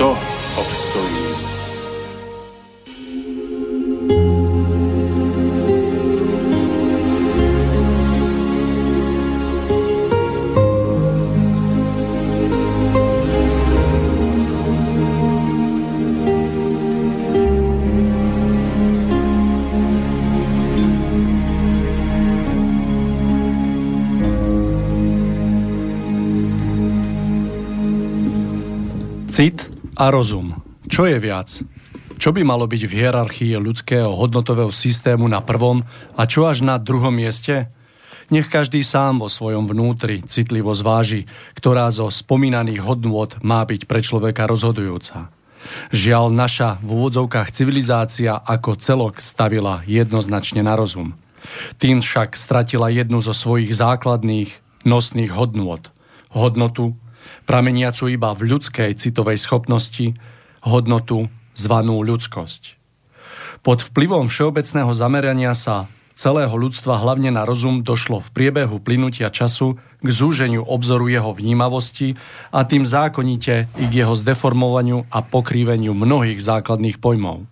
kto obstojí? A rozum. Čo je viac? Čo by malo byť v hierarchii ľudského hodnotového systému na prvom a čo až na druhom mieste? Nech každý sám vo svojom vnútri citlivo zváži, ktorá zo spomínaných hodnôt má byť pre človeka rozhodujúca. Žiaľ, naša v úvodzovkách civilizácia ako celok stavila jednoznačne na rozum. Tým však stratila jednu zo svojich základných nosných hodnôt. Hodnotu prameniacu iba v ľudskej citovej schopnosti, hodnotu zvanú ľudskosť. Pod vplyvom všeobecného zamerania sa celého ľudstva hlavne na rozum došlo v priebehu plynutia času k zúženiu obzoru jeho vnímavosti a tým zákonite i k jeho zdeformovaniu a pokrýveniu mnohých základných pojmov.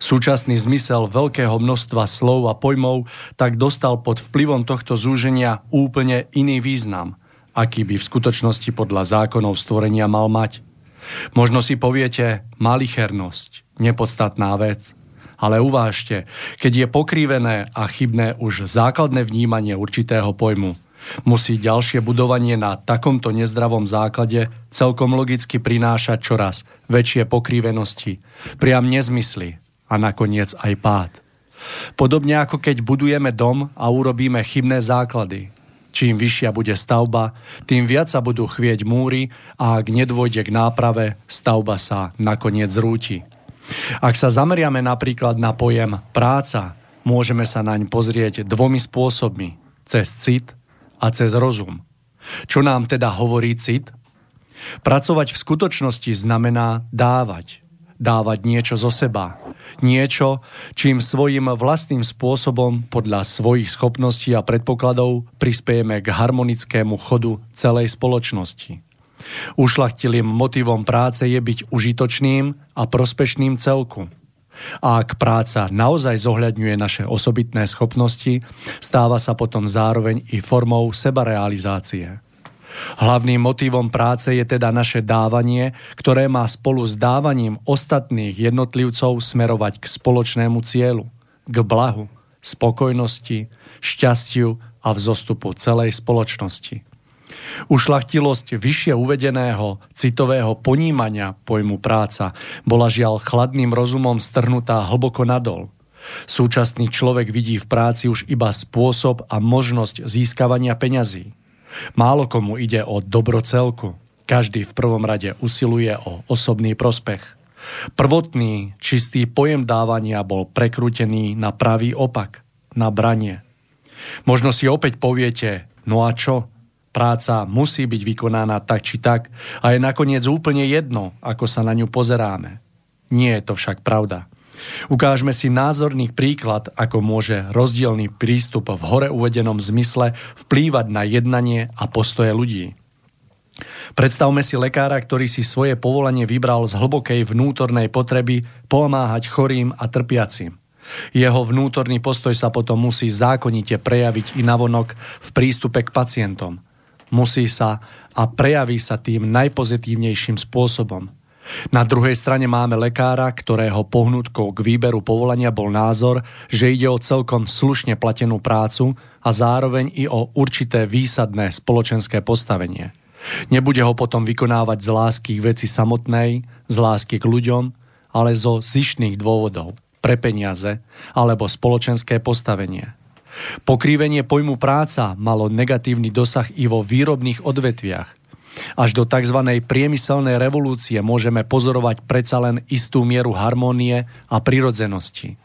Súčasný zmysel veľkého množstva slov a pojmov tak dostal pod vplyvom tohto zúženia úplne iný význam – aký by v skutočnosti podľa zákonov stvorenia mal mať. Možno si poviete malichernosť, nepodstatná vec. Ale uvážte, keď je pokrivené a chybné už základné vnímanie určitého pojmu, musí ďalšie budovanie na takomto nezdravom základe celkom logicky prinášať čoraz väčšie pokrivenosti, priam nezmysly a nakoniec aj pád. Podobne ako keď budujeme dom a urobíme chybné základy, Čím vyššia bude stavba, tým viac sa budú chvieť múry a ak nedôjde k náprave, stavba sa nakoniec zrúti. Ak sa zameriame napríklad na pojem práca, môžeme sa naň pozrieť dvomi spôsobmi. Cez cit a cez rozum. Čo nám teda hovorí cit? Pracovať v skutočnosti znamená dávať. Dávať niečo zo seba, niečo, čím svojim vlastným spôsobom podľa svojich schopností a predpokladov prispiejeme k harmonickému chodu celej spoločnosti. Ušlachtilým motivom práce je byť užitočným a prospešným celku. A ak práca naozaj zohľadňuje naše osobitné schopnosti, stáva sa potom zároveň i formou sebarealizácie. Hlavným motivom práce je teda naše dávanie, ktoré má spolu s dávaním ostatných jednotlivcov smerovať k spoločnému cieľu, k blahu, spokojnosti, šťastiu a vzostupu celej spoločnosti. Ušlachtilosť vyššie uvedeného citového ponímania pojmu práca bola žiaľ chladným rozumom strhnutá hlboko nadol. Súčasný človek vidí v práci už iba spôsob a možnosť získavania peňazí. Málo komu ide o dobro celku. Každý v prvom rade usiluje o osobný prospech. Prvotný, čistý pojem dávania bol prekrútený na pravý opak, na branie. Možno si opäť poviete, no a čo? Práca musí byť vykonaná tak či tak a je nakoniec úplne jedno, ako sa na ňu pozeráme. Nie je to však pravda. Ukážme si názorný príklad, ako môže rozdielný prístup v hore uvedenom zmysle vplývať na jednanie a postoje ľudí. Predstavme si lekára, ktorý si svoje povolanie vybral z hlbokej vnútornej potreby pomáhať chorým a trpiacim. Jeho vnútorný postoj sa potom musí zákonite prejaviť i navonok v prístupe k pacientom. Musí sa a prejaví sa tým najpozitívnejším spôsobom – Na druhej strane máme lekára, ktorého pohnutkou k výberu povolania bol názor, že ide o celkom slušne platenú prácu a zároveň i o určité výsadné spoločenské postavenie. Nebude ho potom vykonávať z lásky k veci samotnej, z lásky k ľuďom, ale zo zišných dôvodov, pre peniaze alebo spoločenské postavenie. Pokrývenie pojmu práca malo negatívny dosah i vo výrobných odvetviach. Až do tzv. priemyselnej revolúcie môžeme pozorovať predsa len istú mieru harmónie a prirodzenosti.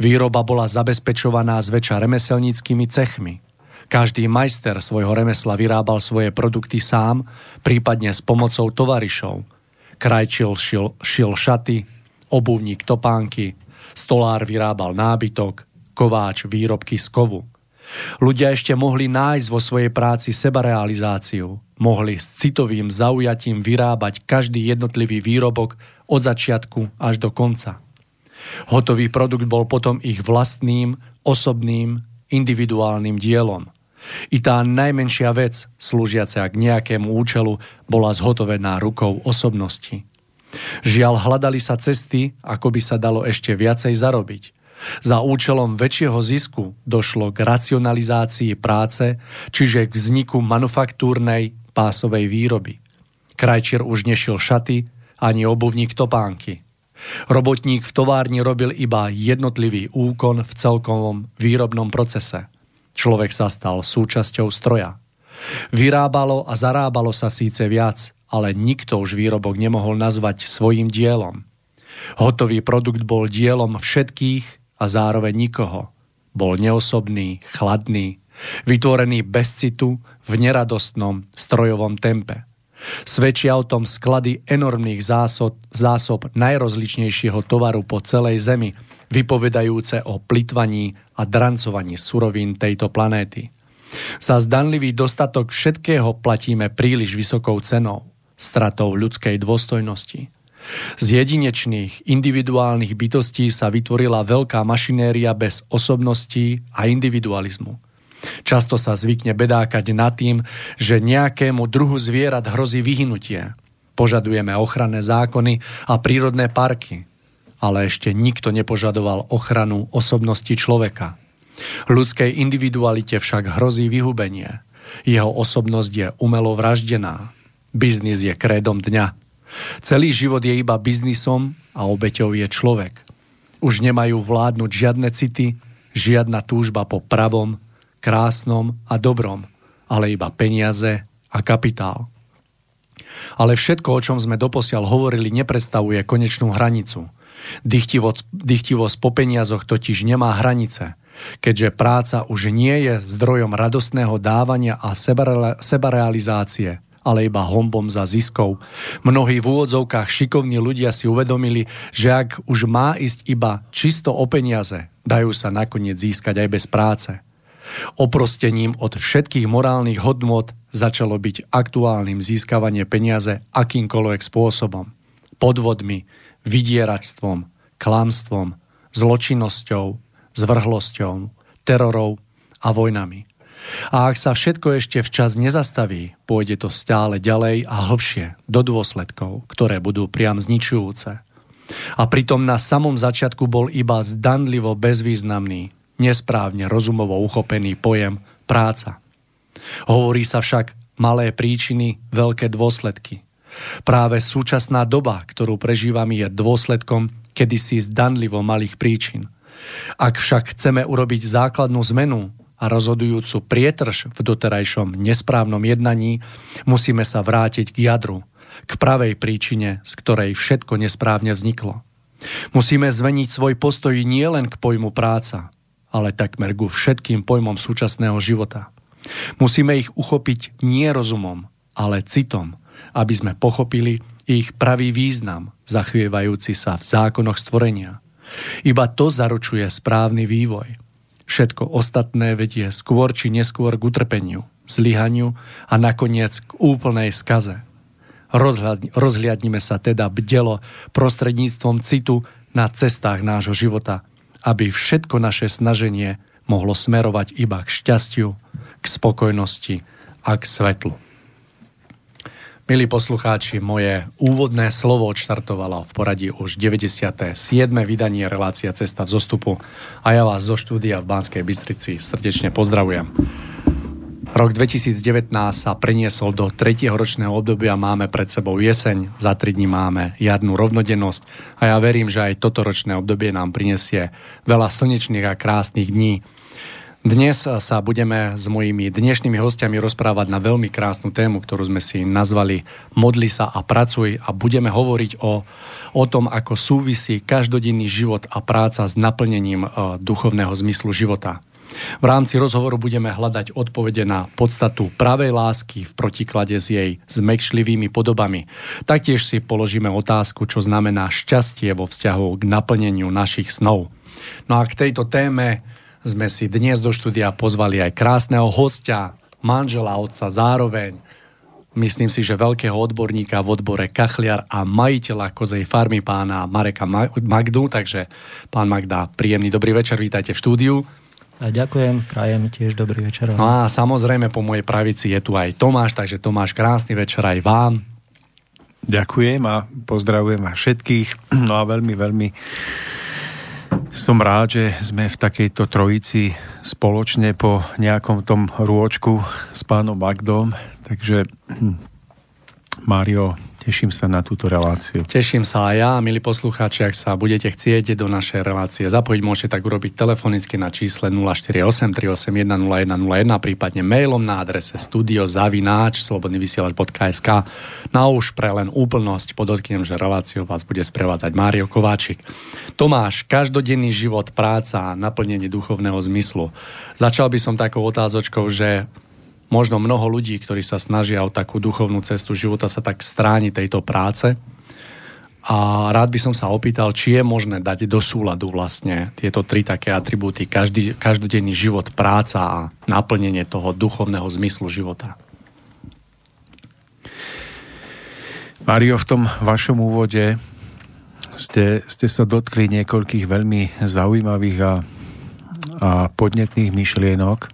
Výroba bola zabezpečovaná zväčša remeselníckými cechmi. Každý majster svojho remesla vyrábal svoje produkty sám, prípadne s pomocou tovarišov. Krajčil šil, šil šaty, obuvník topánky, stolár vyrábal nábytok, kováč výrobky z kovu. Ľudia ešte mohli nájsť vo svojej práci sebarealizáciu, mohli s citovým zaujatím vyrábať každý jednotlivý výrobok od začiatku až do konca. Hotový produkt bol potom ich vlastným, osobným, individuálnym dielom. I tá najmenšia vec, slúžiaca k nejakému účelu, bola zhotovená rukou osobnosti. Žiaľ, hľadali sa cesty, ako by sa dalo ešte viacej zarobiť. Za účelom väčšieho zisku došlo k racionalizácii práce, čiže k vzniku manufaktúrnej pásovej výroby. Krajčier už nešiel šaty, ani obuvník topánky. Robotník v továrni robil iba jednotlivý úkon v celkovom výrobnom procese. Človek sa stal súčasťou stroja. Vyrábalo a zarábalo sa síce viac, ale nikto už výrobok nemohol nazvať svojim dielom. Hotový produkt bol dielom všetkých a zároveň nikoho. Bol neosobný, chladný, vytvorený bez citu v neradostnom strojovom tempe. Svedčia o tom sklady enormných zásob, zásob najrozličnejšieho tovaru po celej Zemi, vypovedajúce o plitvaní a drancovaní surovín tejto planéty. Za zdanlivý dostatok všetkého platíme príliš vysokou cenou, stratou ľudskej dôstojnosti. Z jedinečných, individuálnych bytostí sa vytvorila veľká mašinéria bez osobností a individualizmu. Často sa zvykne bedákať nad tým, že nejakému druhu zvierat hrozí vyhnutie. Požadujeme ochranné zákony a prírodné parky, ale ešte nikto nepožadoval ochranu osobnosti človeka. Ľudskej individualite však hrozí vyhubenie. Jeho osobnosť je umelo vraždená. Biznis je krédom dňa. Celý život je iba biznisom a obeťou je človek. Už nemajú vládnuť žiadne city, žiadna túžba po pravom, krásnom a dobrom, ale iba peniaze a kapitál. Ale všetko, o čom sme doposiaľ hovorili, neprestavuje konečnú hranicu. Dychtivosť, dychtivosť po peniazoch totiž nemá hranice, keďže práca už nie je zdrojom radostného dávania a sebarealizácie, ale iba hombom za ziskov. Mnohí v úvodzovkách šikovní ľudia si uvedomili, že ak už má ísť iba čisto o peniaze, dajú sa nakoniec získať aj bez práce. Oprostením od všetkých morálnych hodnôt začalo byť aktuálnym získavanie peniaze akýmkoľvek spôsobom. Podvodmi, vydieračstvom, klamstvom, zločinnosťou, zvrhlosťou, terorou a vojnami. A ak sa všetko ešte včas nezastaví, pôjde to stále ďalej a hlbšie do dôsledkov, ktoré budú priam zničujúce. A pritom na samom začiatku bol iba zdanlivo bezvýznamný, nesprávne rozumovo uchopený pojem práca. Hovorí sa však malé príčiny, veľké dôsledky. Práve súčasná doba, ktorú prežívame, je dôsledkom kedysi zdanlivo malých príčin. Ak však chceme urobiť základnú zmenu, a rozhodujúcu prietrž v doterajšom nesprávnom jednaní, musíme sa vrátiť k jadru, k pravej príčine, z ktorej všetko nesprávne vzniklo. Musíme zmeniť svoj postoj nielen k pojmu práca, ale takmer ku všetkým pojmom súčasného života. Musíme ich uchopiť nie rozumom, ale citom, aby sme pochopili ich pravý význam, zachvievajúci sa v zákonoch stvorenia. Iba to zaručuje správny vývoj – Všetko ostatné vedie skôr či neskôr k utrpeniu, zlyhaniu a nakoniec k úplnej skaze. Rozhliadnime sa teda bdelo prostredníctvom citu na cestách nášho života, aby všetko naše snaženie mohlo smerovať iba k šťastiu, k spokojnosti a k svetlu. Milí poslucháči, moje úvodné slovo odštartovalo v poradí už 97. vydanie relácia Cesta v zostupu a ja vás zo štúdia v Banskej Bystrici srdečne pozdravujem. Rok 2019 sa preniesol do tretieho ročného obdobia, máme pred sebou jeseň, za tri dní máme jarnú rovnodennosť. A ja verím, že aj toto ročné obdobie nám prinesie veľa slnečných a krásnych dní, dnes sa budeme s mojimi dnešnými hostiami rozprávať na veľmi krásnu tému, ktorú sme si nazvali Modli sa a pracuj. A budeme hovoriť o, o tom, ako súvisí každodenný život a práca s naplnením uh, duchovného zmyslu života. V rámci rozhovoru budeme hľadať odpovede na podstatu pravej lásky v protiklade s jej zmekšlivými podobami. Taktiež si položíme otázku, čo znamená šťastie vo vzťahu k naplneniu našich snov. No a k tejto téme sme si dnes do štúdia pozvali aj krásneho hostia, manžela otca zároveň, myslím si, že veľkého odborníka v odbore kachliar a majiteľa kozej farmy pána Mareka Magdu, takže pán Magda, príjemný dobrý večer, vítajte v štúdiu. A ďakujem, prajem tiež dobrý večer. No a samozrejme po mojej pravici je tu aj Tomáš, takže Tomáš, krásny večer aj vám. Ďakujem a pozdravujem vás všetkých. No a veľmi, veľmi som rád, že sme v takejto trojici spoločne po nejakom tom rôčku s pánom Magdom. Takže hm, Mário, Teším sa na túto reláciu. Teším sa aj ja, milí poslucháči, ak sa budete chcieť do našej relácie zapojiť, môžete tak urobiť telefonicky na čísle 048 381 0101, prípadne mailom na adrese studiozavináč slobodnyvysielač.sk. Na už pre len úplnosť podotknem, že reláciu vás bude sprevádzať Mário Kováčik. Tomáš, každodenný život, práca a naplnenie duchovného zmyslu. Začal by som takou otázočkou, že možno mnoho ľudí, ktorí sa snažia o takú duchovnú cestu života, sa tak stráni tejto práce. A rád by som sa opýtal, či je možné dať do súladu vlastne tieto tri také atribúty, každý, každodenný život, práca a naplnenie toho duchovného zmyslu života. Mario, v tom vašom úvode ste, ste sa dotkli niekoľkých veľmi zaujímavých a, a podnetných myšlienok.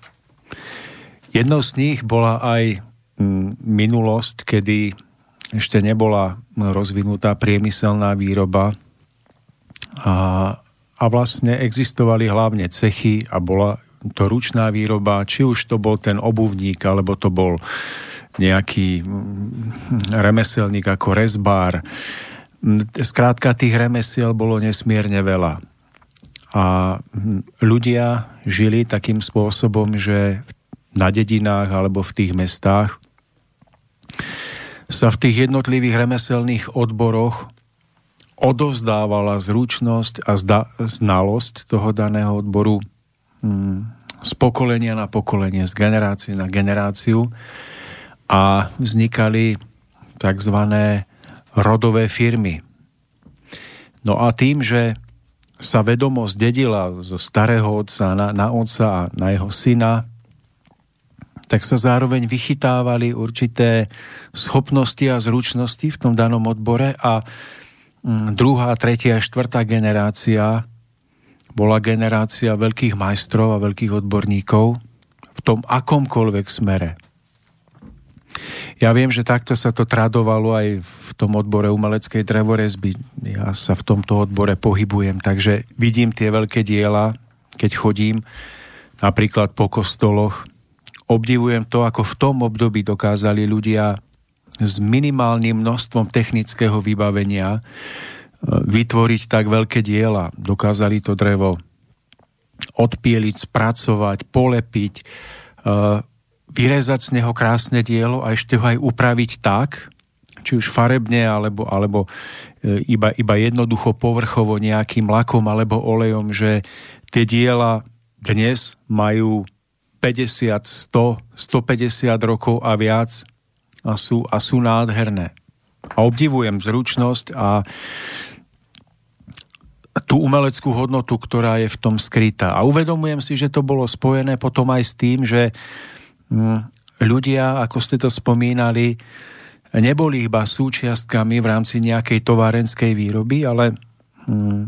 Jednou z nich bola aj mm, minulosť, kedy ešte nebola rozvinutá priemyselná výroba a, a vlastne existovali hlavne cechy a bola to ručná výroba, či už to bol ten obuvník, alebo to bol nejaký mm, remeselník ako rezbár. Skrátka tých remesiel bolo nesmierne veľa. A mm, ľudia žili takým spôsobom, že v na dedinách alebo v tých mestách, sa v tých jednotlivých remeselných odboroch odovzdávala zručnosť a zda, znalosť toho daného odboru hmm, z pokolenia na pokolenie, z generácie na generáciu a vznikali tzv. rodové firmy. No a tým, že sa vedomosť dedila zo starého otca na, na otca a na jeho syna, tak sa zároveň vychytávali určité schopnosti a zručnosti v tom danom odbore a mm, druhá, tretia, štvrtá generácia bola generácia veľkých majstrov a veľkých odborníkov v tom akomkoľvek smere. Ja viem, že takto sa to tradovalo aj v tom odbore umeleckej drevorezby. Ja sa v tomto odbore pohybujem, takže vidím tie veľké diela, keď chodím napríklad po kostoloch obdivujem to, ako v tom období dokázali ľudia s minimálnym množstvom technického vybavenia e, vytvoriť tak veľké diela. Dokázali to drevo odpieliť, spracovať, polepiť, e, vyrezať z neho krásne dielo a ešte ho aj upraviť tak, či už farebne, alebo, alebo e, iba, iba jednoducho povrchovo nejakým lakom alebo olejom, že tie diela dnes majú 50, 100, 150 rokov a viac a sú, a sú nádherné. A obdivujem zručnosť a tú umeleckú hodnotu, ktorá je v tom skrytá. A uvedomujem si, že to bolo spojené potom aj s tým, že mm, ľudia, ako ste to spomínali, neboli iba súčiastkami v rámci nejakej továrenskej výroby, ale mm,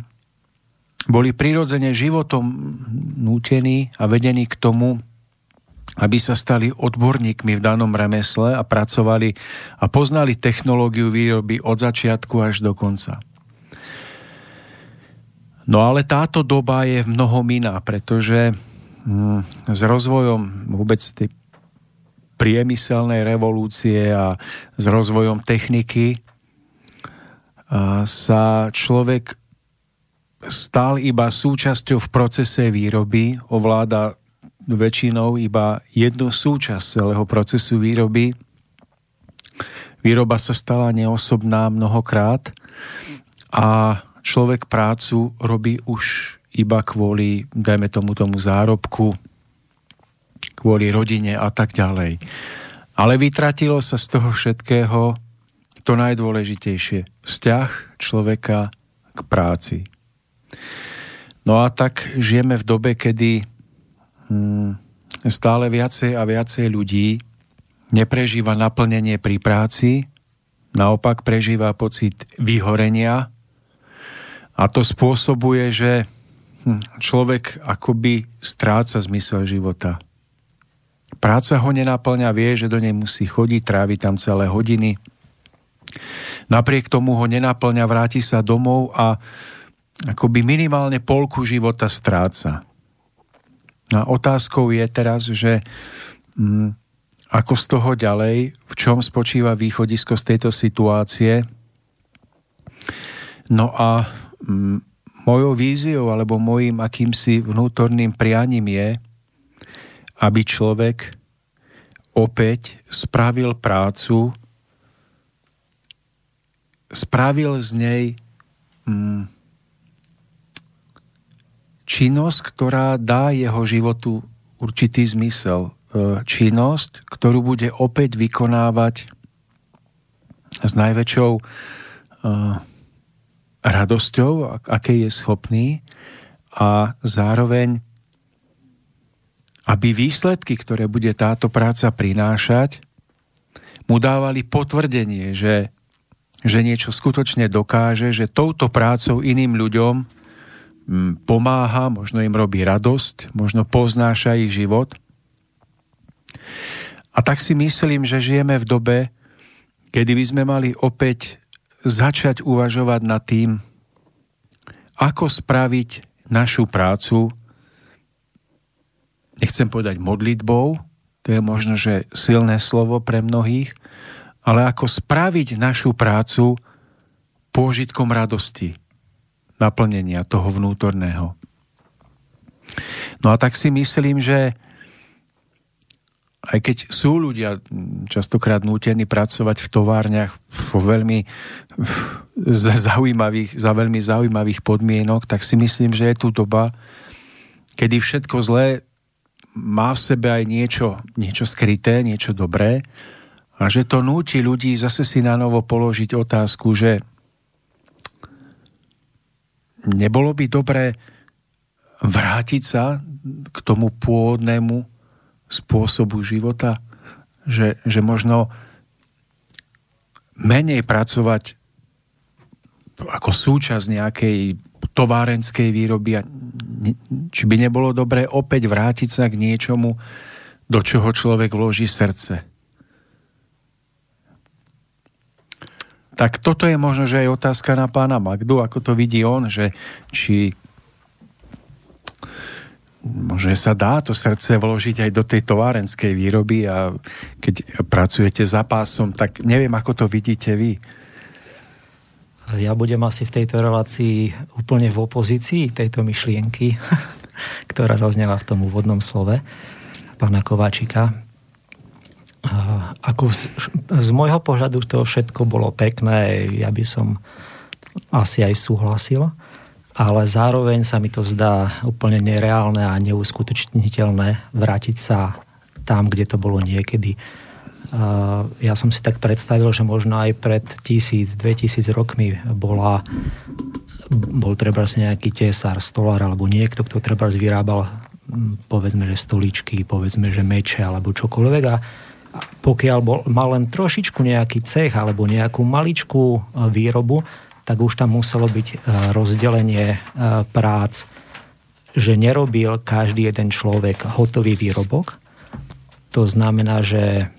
boli prirodzene životom nútení a vedení k tomu, aby sa stali odborníkmi v danom remesle a pracovali a poznali technológiu výroby od začiatku až do konca. No ale táto doba je mnoho iná, pretože hm, s rozvojom vôbec tej priemyselnej revolúcie a s rozvojom techniky sa človek stal iba súčasťou v procese výroby, ovláda väčšinou iba jednu súčasť celého procesu výroby. Výroba sa stala neosobná mnohokrát a človek prácu robí už iba kvôli, dajme tomu tomu zárobku, kvôli rodine a tak ďalej. Ale vytratilo sa z toho všetkého to najdôležitejšie. Vzťah človeka k práci. No a tak žijeme v dobe, kedy stále viacej a viacej ľudí neprežíva naplnenie pri práci, naopak prežíva pocit vyhorenia a to spôsobuje, že hm, človek akoby stráca zmysel života. Práca ho nenaplňa, vie, že do nej musí chodiť, trávi tam celé hodiny. Napriek tomu ho nenaplňa, vráti sa domov a akoby minimálne polku života stráca. A otázkou je teraz, že hm, ako z toho ďalej, v čom spočíva východisko z tejto situácie. No a hm, mojou víziou alebo mojim akýmsi vnútorným prianím je, aby človek opäť spravil prácu, spravil z nej hm, činnosť, ktorá dá jeho životu určitý zmysel. E, činnosť, ktorú bude opäť vykonávať s najväčšou uh, radosťou, aké je schopný a zároveň aby výsledky, ktoré bude táto práca prinášať, mu dávali potvrdenie, že, že niečo skutočne dokáže, že touto prácou iným ľuďom pomáha, možno im robí radosť, možno poznáša ich život. A tak si myslím, že žijeme v dobe, kedy by sme mali opäť začať uvažovať nad tým, ako spraviť našu prácu, nechcem povedať modlitbou, to je možno, že silné slovo pre mnohých, ale ako spraviť našu prácu pôžitkom radosti, naplnenia toho vnútorného. No a tak si myslím, že aj keď sú ľudia častokrát nútení pracovať v továrniach vo veľmi zaujímavých, za veľmi zaujímavých podmienok, tak si myslím, že je tu doba, kedy všetko zlé má v sebe aj niečo, niečo skryté, niečo dobré a že to núti ľudí zase si na novo položiť otázku, že nebolo by dobré vrátiť sa k tomu pôvodnému spôsobu života, že, že možno menej pracovať ako súčasť nejakej továrenskej výroby a či by nebolo dobré opäť vrátiť sa k niečomu, do čoho človek vloží srdce. Tak toto je možno, že aj otázka na pána Magdu, ako to vidí on, že či možno sa dá to srdce vložiť aj do tej továrenskej výroby a keď pracujete za pásom, tak neviem, ako to vidíte vy. Ja budem asi v tejto relácii úplne v opozícii tejto myšlienky, ktorá zaznela v tom úvodnom slove pána Kováčika ako z, z môjho pohľadu to všetko bolo pekné, ja by som asi aj súhlasil, ale zároveň sa mi to zdá úplne nereálne a neuskutočniteľné vrátiť sa tam, kde to bolo niekedy. Ja som si tak predstavil, že možno aj pred tisíc, dve tisíc rokmi bola, bol treba nejaký tesár, stolár alebo niekto, kto treba vyrábal povedzme, že stoličky, povedzme, že meče alebo čokoľvek a pokiaľ bol, mal len trošičku nejaký cech alebo nejakú maličkú e, výrobu, tak už tam muselo byť e, rozdelenie e, prác, že nerobil každý jeden človek hotový výrobok, to znamená, že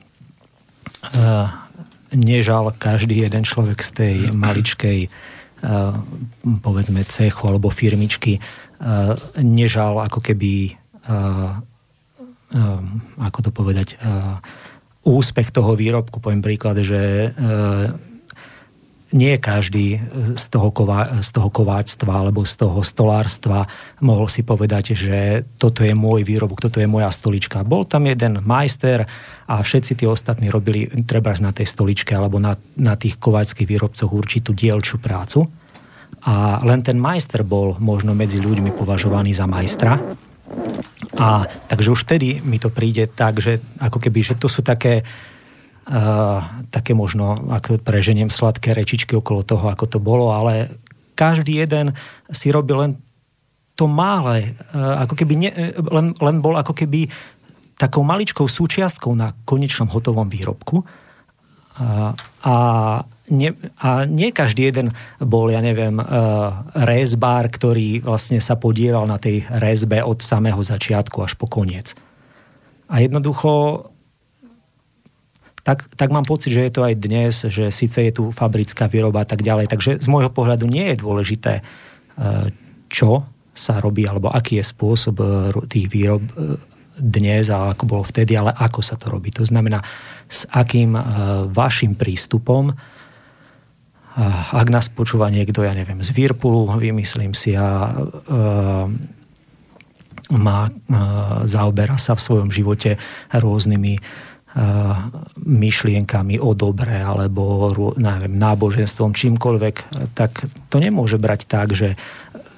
nežal každý jeden človek z tej maličkej povedzme cechu alebo firmičky. Nežal ako keby ako to povedať úspech toho výrobku. Poviem príklad, že nie každý z toho, kova, z toho kováctva alebo z toho stolárstva mohol si povedať, že toto je môj výrobok, toto je moja stolička. Bol tam jeden majster a všetci tí ostatní robili treba na tej stoličke alebo na, na tých kováčských výrobcoch určitú dielčú prácu. A len ten majster bol možno medzi ľuďmi považovaný za majstra. A takže už vtedy mi to príde tak, že ako keby, že to sú také uh, také možno, ako preženiem sladké rečičky okolo toho, ako to bolo, ale každý jeden si robil len to mále, uh, ako keby ne, len, len bol ako keby takou maličkou súčiastkou na konečnom hotovom výrobku. Uh, a, nie, a nie každý jeden bol, ja neviem, uh, rezbár, ktorý vlastne sa podielal na tej rezbe od samého začiatku až po koniec. A jednoducho tak, tak mám pocit, že je to aj dnes, že síce je tu fabrická výroba a tak ďalej. Takže z môjho pohľadu nie je dôležité, e, čo sa robí, alebo aký je spôsob e, tých výrob dnes a ako bolo vtedy, ale ako sa to robí. To znamená, s akým vašim prístupom ak nás počúva niekto, ja neviem, z Virpulu, vymyslím si, a má, zaoberá sa v svojom živote rôznymi myšlienkami o dobre alebo neviem, náboženstvom, čímkoľvek, tak to nemôže brať tak, že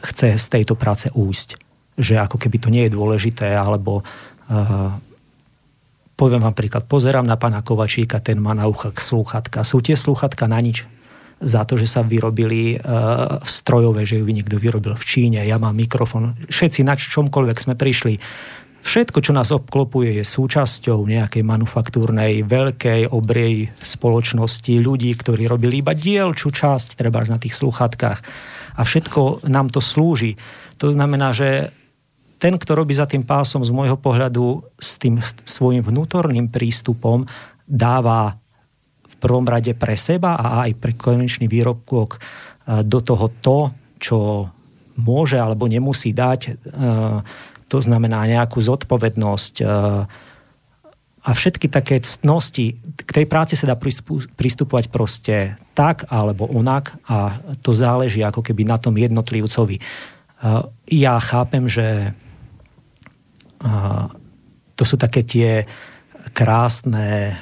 chce z tejto práce újsť. Že ako keby to nie je dôležité, alebo uh, poviem vám príklad, pozerám na pána Kovačíka, ten má na ucha slúchatka. Sú tie slúchatka na nič? Za to, že sa vyrobili uh, strojové, že ju niekto vyrobil v Číne, ja mám mikrofon, všetci na čomkoľvek sme prišli Všetko, čo nás obklopuje, je súčasťou nejakej manufaktúrnej, veľkej, obrej spoločnosti ľudí, ktorí robili iba dielčú časť, treba na tých sluchatkách. A všetko nám to slúži. To znamená, že ten, kto robí za tým pásom z môjho pohľadu s tým svojim vnútorným prístupom, dáva v prvom rade pre seba a aj pre konečný výrobok e, do toho to, čo môže alebo nemusí dať e, to znamená nejakú zodpovednosť e, a všetky také ctnosti. K tej práci sa dá pristupovať proste tak alebo onak a to záleží ako keby na tom jednotlivcovi. Ja chápem, že to sú také tie krásne,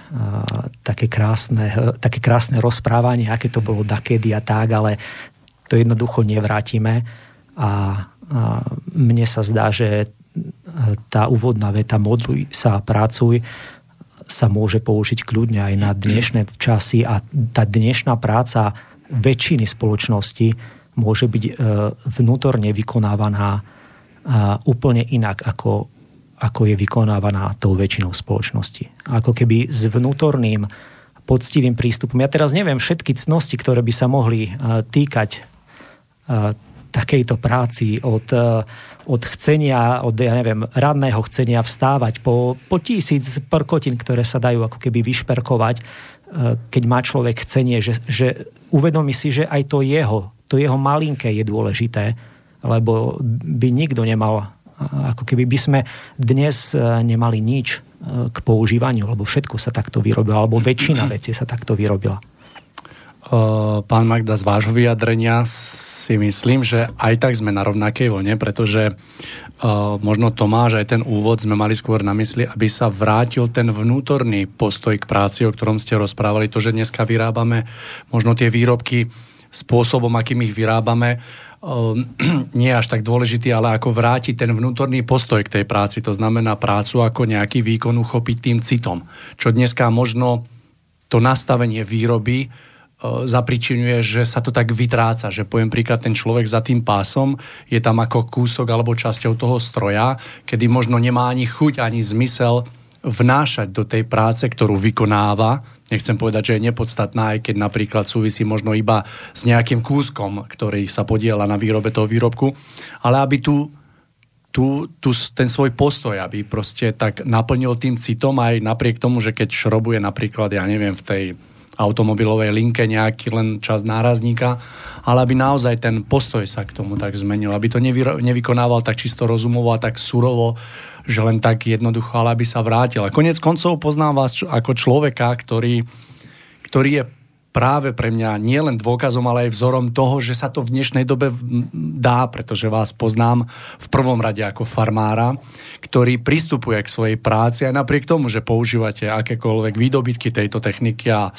také krásne, také krásne rozprávanie, aké to bolo dakedy a tak, ale to jednoducho nevrátime. A mne sa zdá, že tá úvodná veta modluj sa a pracuj sa môže použiť kľudne aj na dnešné časy a tá dnešná práca väčšiny spoločnosti môže byť e, vnútorne vykonávaná úplne inak, ako, ako je vykonávaná tou väčšinou spoločnosti. Ako keby s vnútorným poctivým prístupom. Ja teraz neviem všetky cnosti, ktoré by sa mohli e, týkať e, takejto práci, od, eh, od chcenia, od, ja neviem, radného chcenia vstávať po, po tisíc prkotín, ktoré sa dajú ako keby vyšperkovať, eh, keď má človek chcenie, že, že uvedomí si, že aj to jeho, to jeho malinké je dôležité, lebo by nikto nemal, eh, ako keby by sme dnes nemali nič k používaniu, lebo všetko sa takto vyrobilo, alebo väčšina vecí sa takto vyrobila. Eh, pán Magda, z vášho vyjadrenia si myslím, že aj tak sme na rovnakej vlne, pretože uh, možno Tomáš aj ten úvod sme mali skôr na mysli, aby sa vrátil ten vnútorný postoj k práci, o ktorom ste rozprávali. To, že dneska vyrábame možno tie výrobky spôsobom, akým ich vyrábame, nie je až tak dôležitý, ale ako vrátiť ten vnútorný postoj k tej práci. To znamená prácu ako nejaký výkon uchopiť tým citom. Čo dneska možno to nastavenie výroby E, zapričinuje, že sa to tak vytráca, že poviem príklad, ten človek za tým pásom je tam ako kúsok alebo časťou toho stroja, kedy možno nemá ani chuť, ani zmysel vnášať do tej práce, ktorú vykonáva. Nechcem povedať, že je nepodstatná, aj keď napríklad súvisí možno iba s nejakým kúskom, ktorý sa podiela na výrobe toho výrobku, ale aby tú tu, tu ten svoj postoj, aby proste tak naplnil tým citom aj napriek tomu, že keď šrobuje napríklad, ja neviem, v tej automobilovej linke nejaký len čas nárazníka, ale aby naozaj ten postoj sa k tomu tak zmenil, aby to nevy, nevykonával tak čisto rozumovo a tak surovo, že len tak jednoducho, ale aby sa vrátil. A konec koncov poznám vás ako človeka, ktorý, ktorý je práve pre mňa nielen dôkazom, ale aj vzorom toho, že sa to v dnešnej dobe dá, pretože vás poznám v prvom rade ako farmára, ktorý pristupuje k svojej práci aj napriek tomu, že používate akékoľvek výdobytky tejto techniky a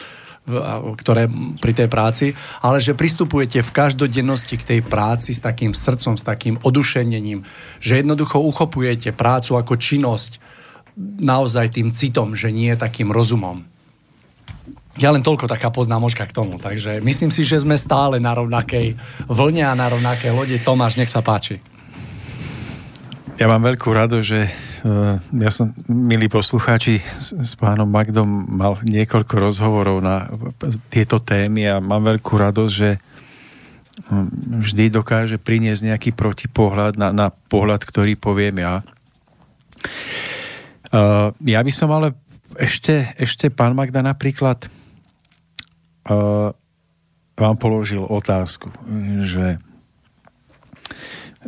ktoré pri tej práci, ale že pristupujete v každodennosti k tej práci s takým srdcom, s takým odušenením, že jednoducho uchopujete prácu ako činnosť naozaj tým citom, že nie takým rozumom. Ja len toľko taká poznámočka k tomu. Takže myslím si, že sme stále na rovnakej vlne a na rovnakej lode. Tomáš, nech sa páči. Ja mám veľkú rado, že uh, ja som, milí poslucháči, s, pánom Magdom mal niekoľko rozhovorov na tieto témy a mám veľkú radosť, že um, vždy dokáže priniesť nejaký protipohľad na, na pohľad, ktorý poviem ja. Uh, ja by som ale ešte, ešte pán Magda napríklad uh, vám položil otázku, že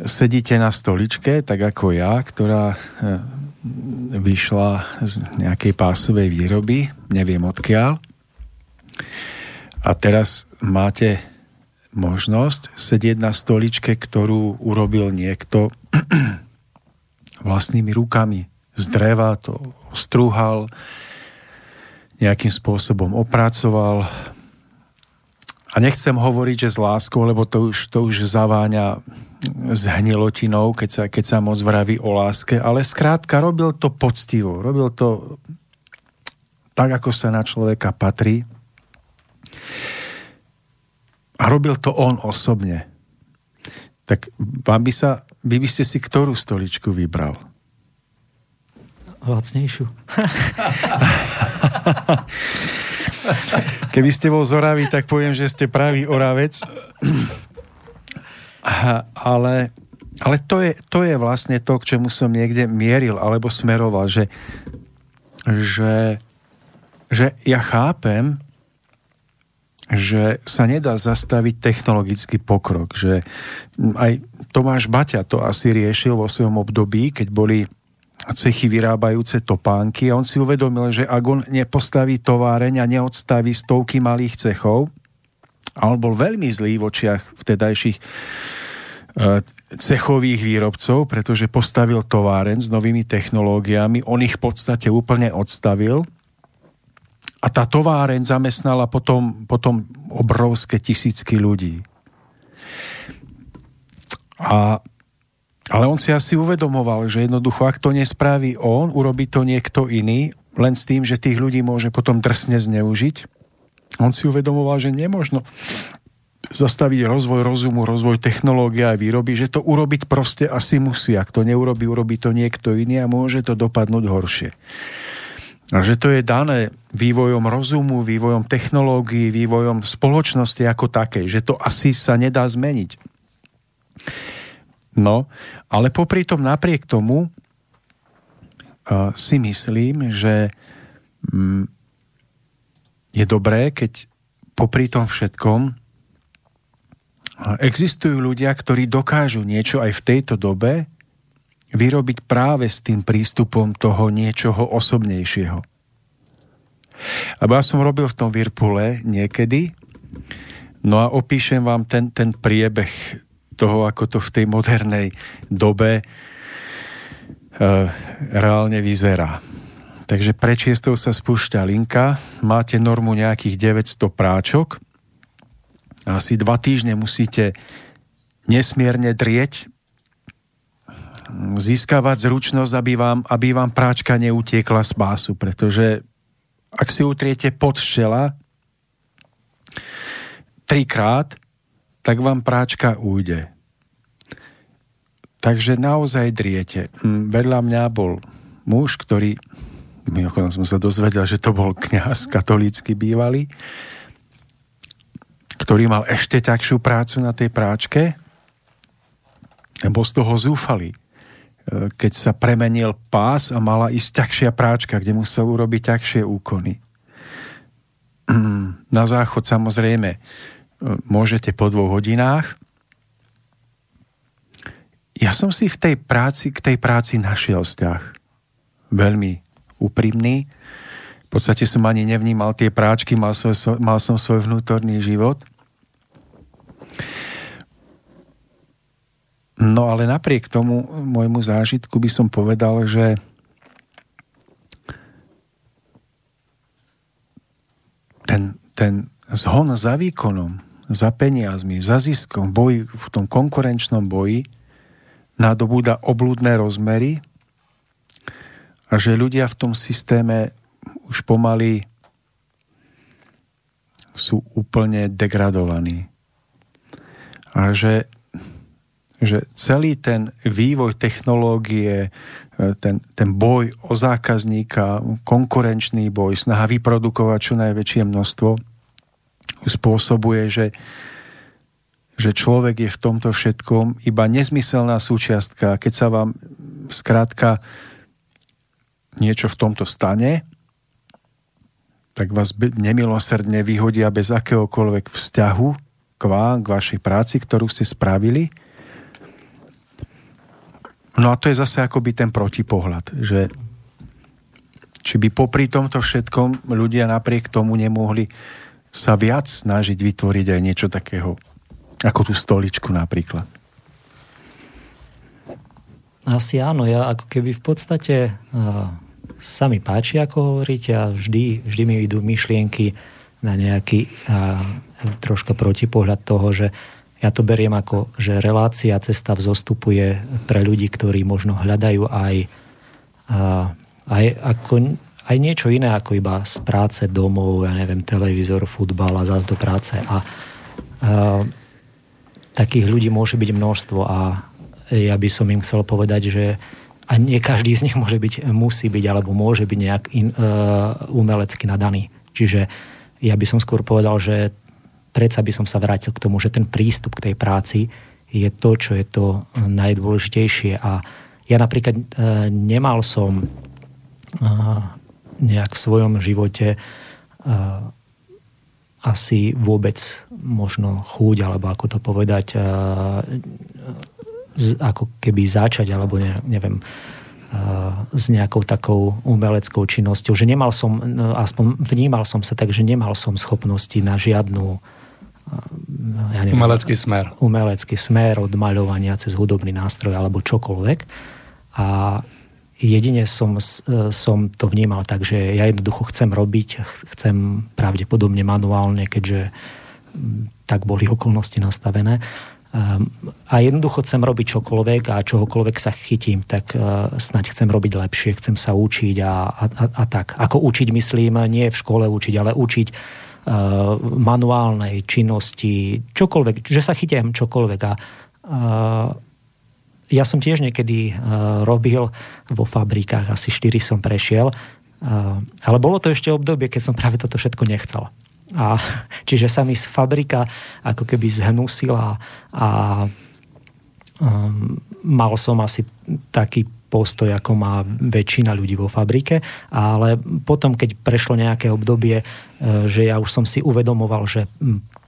sedíte na stoličke, tak ako ja, ktorá uh, vyšla z nejakej pásovej výroby, neviem odkiaľ. A teraz máte možnosť sedieť na stoličke, ktorú urobil niekto vlastnými rukami. Z dreva to strúhal, nejakým spôsobom opracoval, a nechcem hovoriť, že s láskou, lebo to už, to už zaváňa s hnilotinou, keď sa, keď sa moc vraví o láske, ale skrátka robil to poctivo, robil to tak, ako sa na človeka patrí. A robil to on osobne. Tak vám by sa, vy by ste si ktorú stoličku vybral? Lacnejšiu. Keby ste bol z Oravy, tak poviem, že ste pravý Oravec. Ale, ale to, je, to je vlastne to, k čemu som niekde mieril alebo smeroval, že, že, že ja chápem, že sa nedá zastaviť technologický pokrok, že aj Tomáš Baťa to asi riešil vo svojom období, keď boli cechy vyrábajúce topánky a on si uvedomil, že ak on nepostaví továreň a neodstaví stovky malých cechov, a on bol veľmi zlý v očiach vtedajších e, cechových výrobcov, pretože postavil továren s novými technológiami, on ich v podstate úplne odstavil a tá továren zamestnala potom, potom obrovské tisícky ľudí. A ale on si asi uvedomoval, že jednoducho, ak to nespraví on, urobí to niekto iný, len s tým, že tých ľudí môže potom drsne zneužiť. On si uvedomoval, že nemožno zastaviť rozvoj rozumu, rozvoj technológia a výroby, že to urobiť proste asi musí. Ak to neurobi, urobí to niekto iný a môže to dopadnúť horšie. A že to je dané vývojom rozumu, vývojom technológií, vývojom spoločnosti ako takej, že to asi sa nedá zmeniť. No, ale popri tom napriek tomu uh, si myslím, že um, je dobré, keď popri tom všetkom existujú ľudia, ktorí dokážu niečo aj v tejto dobe vyrobiť práve s tým prístupom toho niečoho osobnejšieho. Lebo ja som robil v tom Virpule niekedy, no a opíšem vám ten, ten priebeh toho, ako to v tej modernej dobe e, reálne vyzerá. Takže pre sa spúšťa linka, máte normu nejakých 900 práčok, asi dva týždne musíte nesmierne drieť, získavať zručnosť, aby vám, aby vám práčka neutiekla z pásu, pretože ak si utriete pod čela trikrát, tak vám práčka ujde. Takže naozaj driete. Hm, vedľa mňa bol muž, ktorý, mimochodom som sa dozvedel, že to bol kňaz katolícky bývalý, ktorý mal ešte ťažšiu prácu na tej práčke, bol z toho zúfalý. keď sa premenil pás a mala ísť ťažšia práčka, kde musel urobiť ťažšie úkony. Na záchod samozrejme e, môžete po dvoch hodinách. Ja som si v tej práci, k tej práci našiel vzťah. Veľmi úprimný. V podstate som ani nevnímal tie práčky, mal, svoj, mal som svoj vnútorný život – No ale napriek tomu môjmu zážitku by som povedal, že ten, ten zhon za výkonom, za peniazmi, za ziskom, boji, v tom konkurenčnom boji nadobúda oblúdne rozmery a že ľudia v tom systéme už pomaly sú úplne degradovaní. A že že celý ten vývoj technológie, e, ten, ten boj o zákazníka, konkurenčný boj, snaha vyprodukovať čo najväčšie množstvo, spôsobuje, že, že človek je v tomto všetkom iba nezmyselná súčiastka. Keď sa vám skrátka niečo v tomto stane, tak vás nemilosrdne vyhodia bez akéhokoľvek vzťahu k vám, k vašej práci, ktorú ste spravili – No a to je zase akoby ten protipohľad, že či by popri tomto všetkom ľudia napriek tomu nemohli sa viac snažiť vytvoriť aj niečo takého, ako tú stoličku napríklad. Asi áno, ja ako keby v podstate uh, sa mi páči, ako hovoríte a vždy, vždy mi idú myšlienky na nejaký uh, troška protipohľad toho, že uh, ja to beriem ako, že relácia cesta v zostupu je pre ľudí, ktorí možno hľadajú aj, aj, ako, aj niečo iné ako iba z práce domov, ja neviem, televízor, futbal a zás do práce. A, a takých ľudí môže byť množstvo a ja by som im chcel povedať, že a nie každý z nich môže byť, musí byť alebo môže byť nejak in, uh, umelecky nadaný. Čiže ja by som skôr povedal, že predsa by som sa vrátil k tomu, že ten prístup k tej práci je to, čo je to najdôležitejšie. A ja napríklad e, nemal som e, nejak v svojom živote e, asi vôbec možno chúť, alebo ako to povedať, ako keby začať, alebo neviem, s nejakou takou umeleckou činnosťou, že nemal som, aspoň vnímal som sa tak, že nemal som schopnosti na žiadnu ja neviem, umelecký smer. Umelecký smer od maľovania cez hudobný nástroj alebo čokoľvek. A jedine som, som to vnímal tak, že ja jednoducho chcem robiť, chcem pravdepodobne manuálne, keďže tak boli okolnosti nastavené. A jednoducho chcem robiť čokoľvek a čohokoľvek sa chytím, tak e, snaď chcem robiť lepšie, chcem sa učiť a, a, a tak. Ako učiť, myslím, nie v škole učiť, ale učiť Eh, manuálnej činnosti, čokoľvek, že sa chytím čokoľvek. A eh, ja som tiež niekedy eh, robil vo fabrikách, asi 4 som prešiel, ale bolo to ešte obdobie, keď som práve toto všetko nechcel. A, čiže sa mi z fabrika ako keby zhnusila a um, mal som asi taký postoj, ako má väčšina ľudí vo fabrike, ale potom, keď prešlo nejaké obdobie, e, že ja už som si uvedomoval, že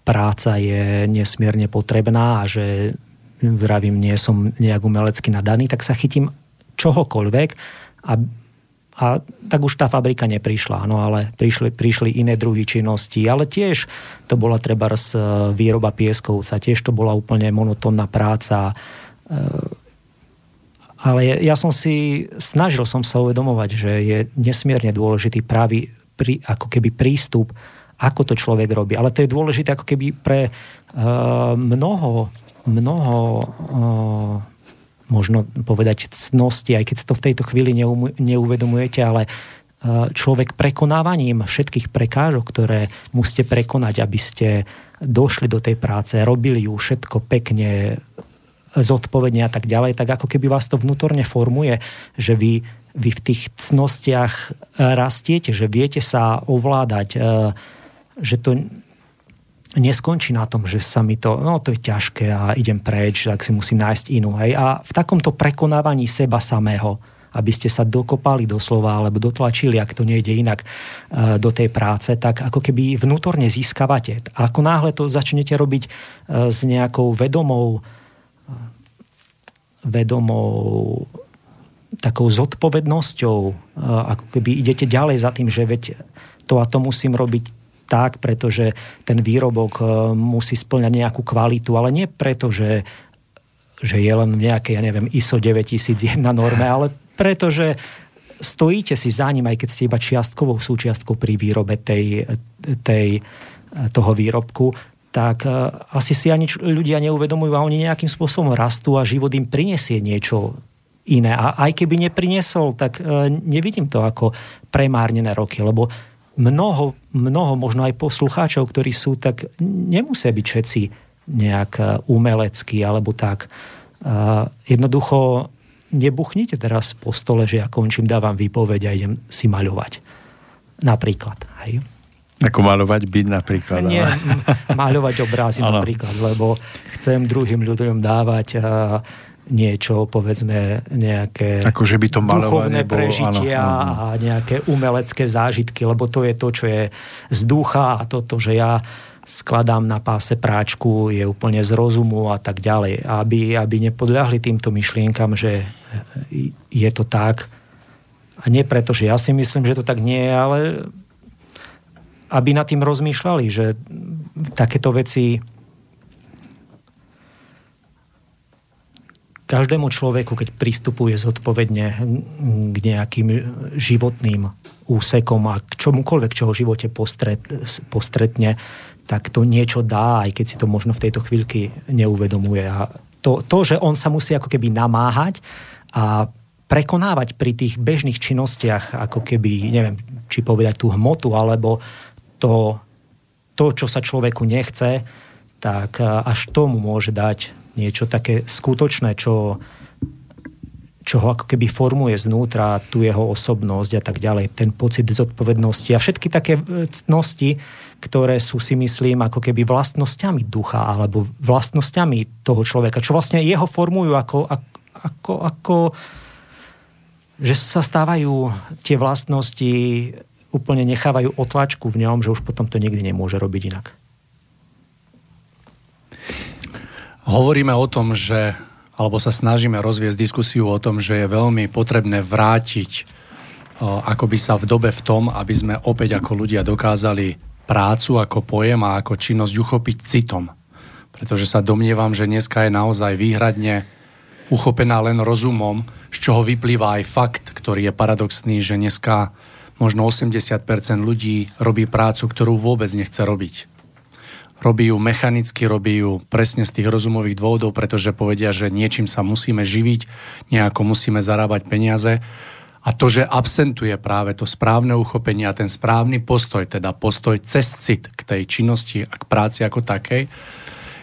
práca je nesmierne potrebná a že vravím, nie som nejak umelecky nadaný, tak sa chytím čohokoľvek a, tak už tá fabrika neprišla, no ale prišli, prišli iné druhy činnosti, ale tiež to bola treba e, výroba pieskovca, tiež to bola úplne monotónna práca, e, ale ja som si, snažil som sa uvedomovať, že je nesmierne dôležitý pravý pri, ako keby prístup, ako to človek robí. Ale to je dôležité ako keby pre uh, mnoho, mnoho uh, možno povedať cnosti, aj keď to v tejto chvíli neuvedomujete, ale uh, človek prekonávaním všetkých prekážok, ktoré musíte prekonať, aby ste došli do tej práce, robili ju všetko pekne, zodpovedne a tak ďalej, tak ako keby vás to vnútorne formuje, že vy, vy v tých cnostiach e, rastiete, že viete sa ovládať, e, že to neskončí na tom, že sa mi to, no to je ťažké a idem preč, tak si musím nájsť inú. Hej. A v takomto prekonávaní seba samého, aby ste sa dokopali doslova alebo dotlačili, ak to nejde inak, e, do tej práce, tak ako keby vnútorne získavate. A ako náhle to začnete robiť e, s nejakou vedomou vedomou takou zodpovednosťou, e, ako keby idete ďalej za tým, že veď to a to musím robiť tak, pretože ten výrobok e, musí splňať nejakú kvalitu, ale nie preto, že, že je len nejaké, ja neviem, ISO 9001 norme, ale preto, že stojíte si za ním, aj keď ste iba čiastkovou súčiastkou pri výrobe tej, tej, toho výrobku, tak e, asi si ani ľudia neuvedomujú a oni nejakým spôsobom rastú a život im prinesie niečo iné. A aj keby neprinesol, tak e, nevidím to ako premárnené roky, lebo mnoho, mnoho možno aj poslucháčov, ktorí sú, tak nemusia byť všetci nejak e, umeleckí alebo tak. Jednoducho nebuchnite teraz po stole, že ja končím, dávam výpoveď a idem si maľovať. Napríklad. Hej. Ako maľovať byť napríklad. Nie, maľovať obrazy napríklad, lebo chcem druhým ľuďom dávať niečo, povedzme, nejaké Ako, že by to duchovné bolo, prežitia áno, áno. a nejaké umelecké zážitky, lebo to je to, čo je z ducha a toto, že ja skladám na páse práčku, je úplne z rozumu a tak ďalej. Aby, aby nepodľahli týmto myšlienkam, že je to tak. A nie preto, že ja si myslím, že to tak nie je, ale aby nad tým rozmýšľali, že takéto veci každému človeku, keď pristupuje zodpovedne k nejakým životným úsekom a k čomukoľvek, čo ho v živote postret, postretne, tak to niečo dá, aj keď si to možno v tejto chvíľky neuvedomuje. A to, to, že on sa musí ako keby namáhať a prekonávať pri tých bežných činnostiach, ako keby, neviem, či povedať tú hmotu, alebo to, to čo sa človeku nechce, tak až tomu môže dať niečo také skutočné, čo, čo ho ako keby formuje znútra, tú jeho osobnosť a tak ďalej, ten pocit zodpovednosti a všetky také cnosti, ktoré sú si myslím ako keby vlastnosťami ducha alebo vlastnosťami toho človeka, čo vlastne jeho formujú ako, ako, ako že sa stávajú tie vlastnosti úplne nechávajú otlačku v ňom, že už potom to nikdy nemôže robiť inak. Hovoríme o tom, že alebo sa snažíme rozviesť diskusiu o tom, že je veľmi potrebné vrátiť akoby sa v dobe v tom, aby sme opäť ako ľudia dokázali prácu ako pojem a ako činnosť uchopiť citom. Pretože sa domnievam, že dneska je naozaj výhradne uchopená len rozumom, z čoho vyplýva aj fakt, ktorý je paradoxný, že dneska možno 80% ľudí robí prácu, ktorú vôbec nechce robiť robí ju mechanicky, robí ju presne z tých rozumových dôvodov, pretože povedia, že niečím sa musíme živiť, nejako musíme zarábať peniaze. A to, že absentuje práve to správne uchopenie a ten správny postoj, teda postoj cez cit k tej činnosti a k práci ako takej,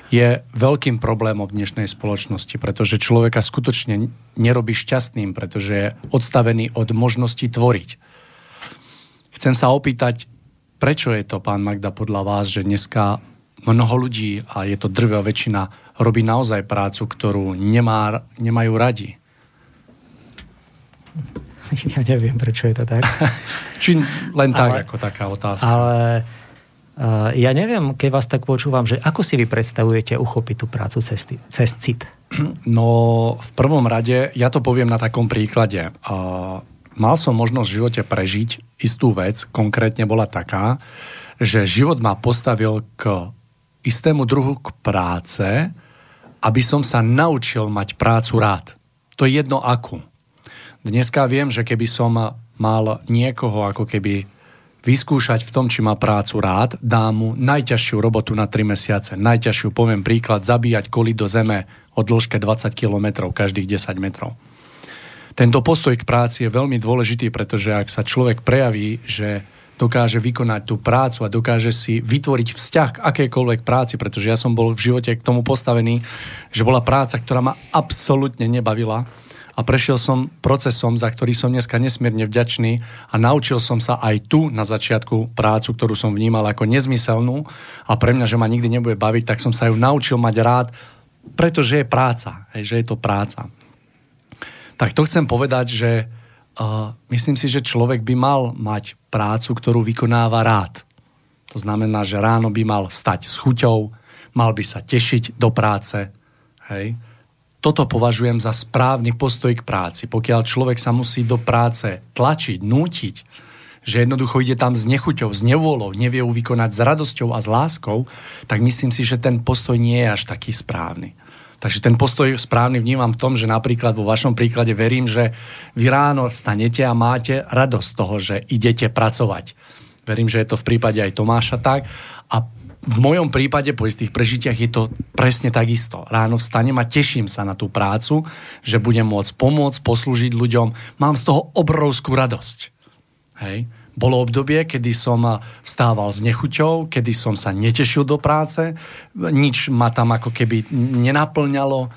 je veľkým problémom v dnešnej spoločnosti, pretože človeka skutočne nerobí šťastným, pretože je odstavený od možnosti tvoriť. Chcem sa opýtať, prečo je to, pán Magda, podľa vás, že dneska mnoho ľudí, a je to drvá väčšina, robí naozaj prácu, ktorú nemá, nemajú radi. Ja neviem, prečo je to tak. Či len tak, ale, ako taká otázka. Ale uh, ja neviem, keď vás tak počúvam, že ako si vy predstavujete uchopiť tú prácu cez, cez cit? No, v prvom rade, ja to poviem na takom príklade. Uh, mal som možnosť v živote prežiť istú vec, konkrétne bola taká, že život ma postavil k istému druhu k práce, aby som sa naučil mať prácu rád. To je jedno akú. Dneska viem, že keby som mal niekoho ako keby vyskúšať v tom, či má prácu rád, dám mu najťažšiu robotu na 3 mesiace. Najťažšiu, poviem príklad, zabíjať koli do zeme o dĺžke 20 km každých 10 metrov. Tento postoj k práci je veľmi dôležitý, pretože ak sa človek prejaví, že dokáže vykonať tú prácu a dokáže si vytvoriť vzťah k akejkoľvek práci, pretože ja som bol v živote k tomu postavený, že bola práca, ktorá ma absolútne nebavila a prešiel som procesom, za ktorý som dneska nesmierne vďačný a naučil som sa aj tu na začiatku prácu, ktorú som vnímal ako nezmyselnú a pre mňa, že ma nikdy nebude baviť, tak som sa ju naučil mať rád, pretože je práca, hej, že je to práca. Tak to chcem povedať, že myslím si, že človek by mal mať prácu, ktorú vykonáva rád. To znamená, že ráno by mal stať s chuťou, mal by sa tešiť do práce. Hej. Toto považujem za správny postoj k práci. Pokiaľ človek sa musí do práce tlačiť, nútiť, že jednoducho ide tam s nechuťou, s nevôľou, nevie ju vykonať s radosťou a s láskou, tak myslím si, že ten postoj nie je až taký správny. Takže ten postoj správny vnímam v tom, že napríklad vo vašom príklade verím, že vy ráno stanete a máte radosť z toho, že idete pracovať. Verím, že je to v prípade aj Tomáša tak. A v mojom prípade po istých prežitiach je to presne takisto. Ráno vstanem a teším sa na tú prácu, že budem môcť pomôcť, poslúžiť ľuďom. Mám z toho obrovskú radosť. Hej. Bolo obdobie, kedy som vstával s nechuťou, kedy som sa netešil do práce, nič ma tam ako keby nenaplňalo.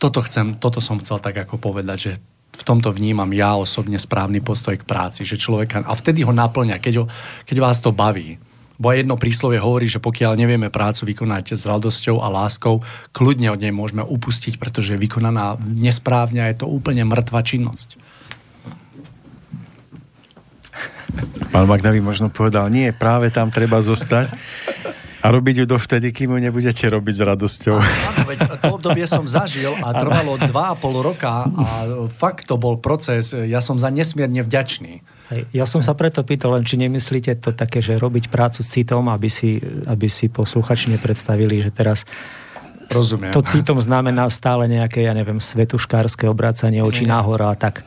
Toto, chcem, toto som chcel tak ako povedať, že v tomto vnímam ja osobne správny postoj k práci, že človeka, a vtedy ho naplňa, keď, ho, keď vás to baví. Bo aj jedno príslovie hovorí, že pokiaľ nevieme prácu vykonať s radosťou a láskou, kľudne od nej môžeme upustiť, pretože vykonaná nesprávne je to úplne mŕtva činnosť. Pán Magda by možno povedal, nie, práve tam treba zostať a robiť ju dovtedy, kým ju nebudete robiť s radosťou. Áno, veď to obdobie som zažil a trvalo 2,5 roka a fakt to bol proces, ja som za nesmierne vďačný. Ja som sa preto pýtal, len či nemyslíte to také, že robiť prácu s citom, aby si, aby si posluchači nepredstavili, že teraz Rozumiem. to citom znamená stále nejaké, ja neviem, svetuškárske obracanie očí nahor a tak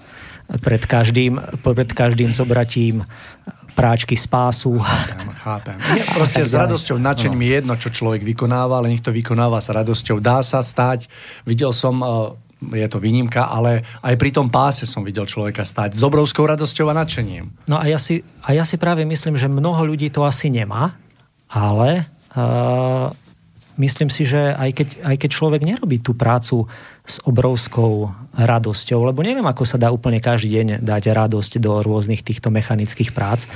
pred každým, pred každým zobratím práčky z pásu. Chápem, chápem. Nie, proste s radosťou, nadšením je jedno, čo človek vykonáva, ale nech to vykonáva s radosťou. Dá sa stať. Videl som je to výnimka, ale aj pri tom páse som videl človeka stať s obrovskou radosťou a nadšením. No a ja si, a ja si práve myslím, že mnoho ľudí to asi nemá, ale uh, myslím si, že aj keď, aj keď človek nerobí tú prácu s obrovskou radosťou, lebo neviem, ako sa dá úplne každý deň dať radosť do rôznych týchto mechanických prác,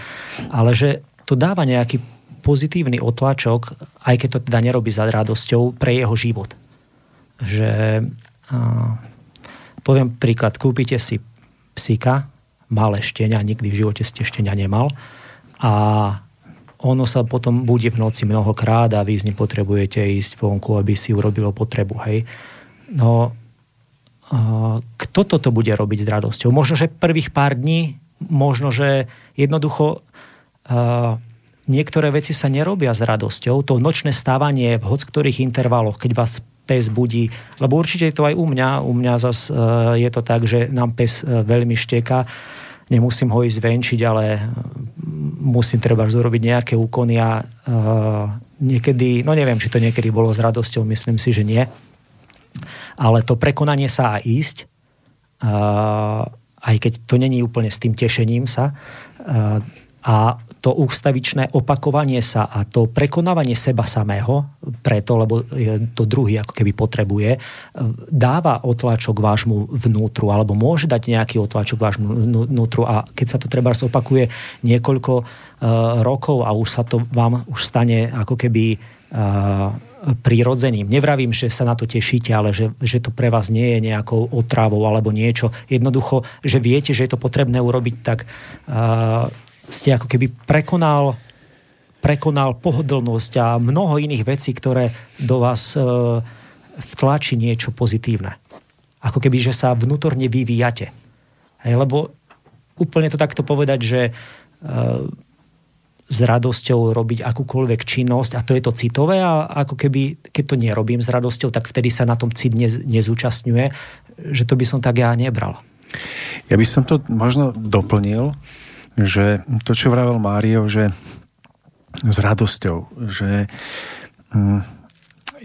ale že to dáva nejaký pozitívny otlačok, aj keď to teda nerobí za radosťou, pre jeho život. Že poviem príklad, kúpite si psika, malé štenia, nikdy v živote ste štenia nemal a ono sa potom budí v noci mnohokrát a vy z ním potrebujete ísť vonku, aby si urobilo potrebu, hej. No, kto toto bude robiť s radosťou? Možno, že prvých pár dní, možno, že jednoducho niektoré veci sa nerobia s radosťou. To nočné stávanie v hoc ktorých intervaloch, keď vás pes budí, lebo určite je to aj u mňa, u mňa zas uh, je to tak, že nám pes uh, veľmi šteka, nemusím ho ísť venčiť, ale musím treba zrobiť nejaké úkony a uh, niekedy, no neviem, či to niekedy bolo s radosťou, myslím si, že nie. Ale to prekonanie sa a ísť, uh, aj keď to není úplne s tým tešením sa, uh, a to ústavičné opakovanie sa a to prekonávanie seba samého, preto, lebo to druhý ako keby potrebuje, dáva otlačok vášmu vnútru, alebo môže dať nejaký otlačok vášmu vnútru a keď sa to treba opakuje niekoľko uh, rokov a už sa to vám už stane ako keby uh, prirodzeným. Nevravím, že sa na to tešíte, ale že, že to pre vás nie je nejakou otrávou alebo niečo. Jednoducho, že viete, že je to potrebné urobiť, tak uh, ste ako keby prekonal, prekonal pohodlnosť a mnoho iných vecí, ktoré do vás e, vtlačí niečo pozitívne. Ako keby, že sa vnútorne vyvíjate. Hej, lebo úplne to takto povedať, že e, s radosťou robiť akúkoľvek činnosť a to je to citové a ako keby, keď to nerobím s radosťou, tak vtedy sa na tom cit nez, nezúčastňuje, že to by som tak ja nebral. Ja by som to možno doplnil, že to, čo vravel Mário, že s radosťou, že hm,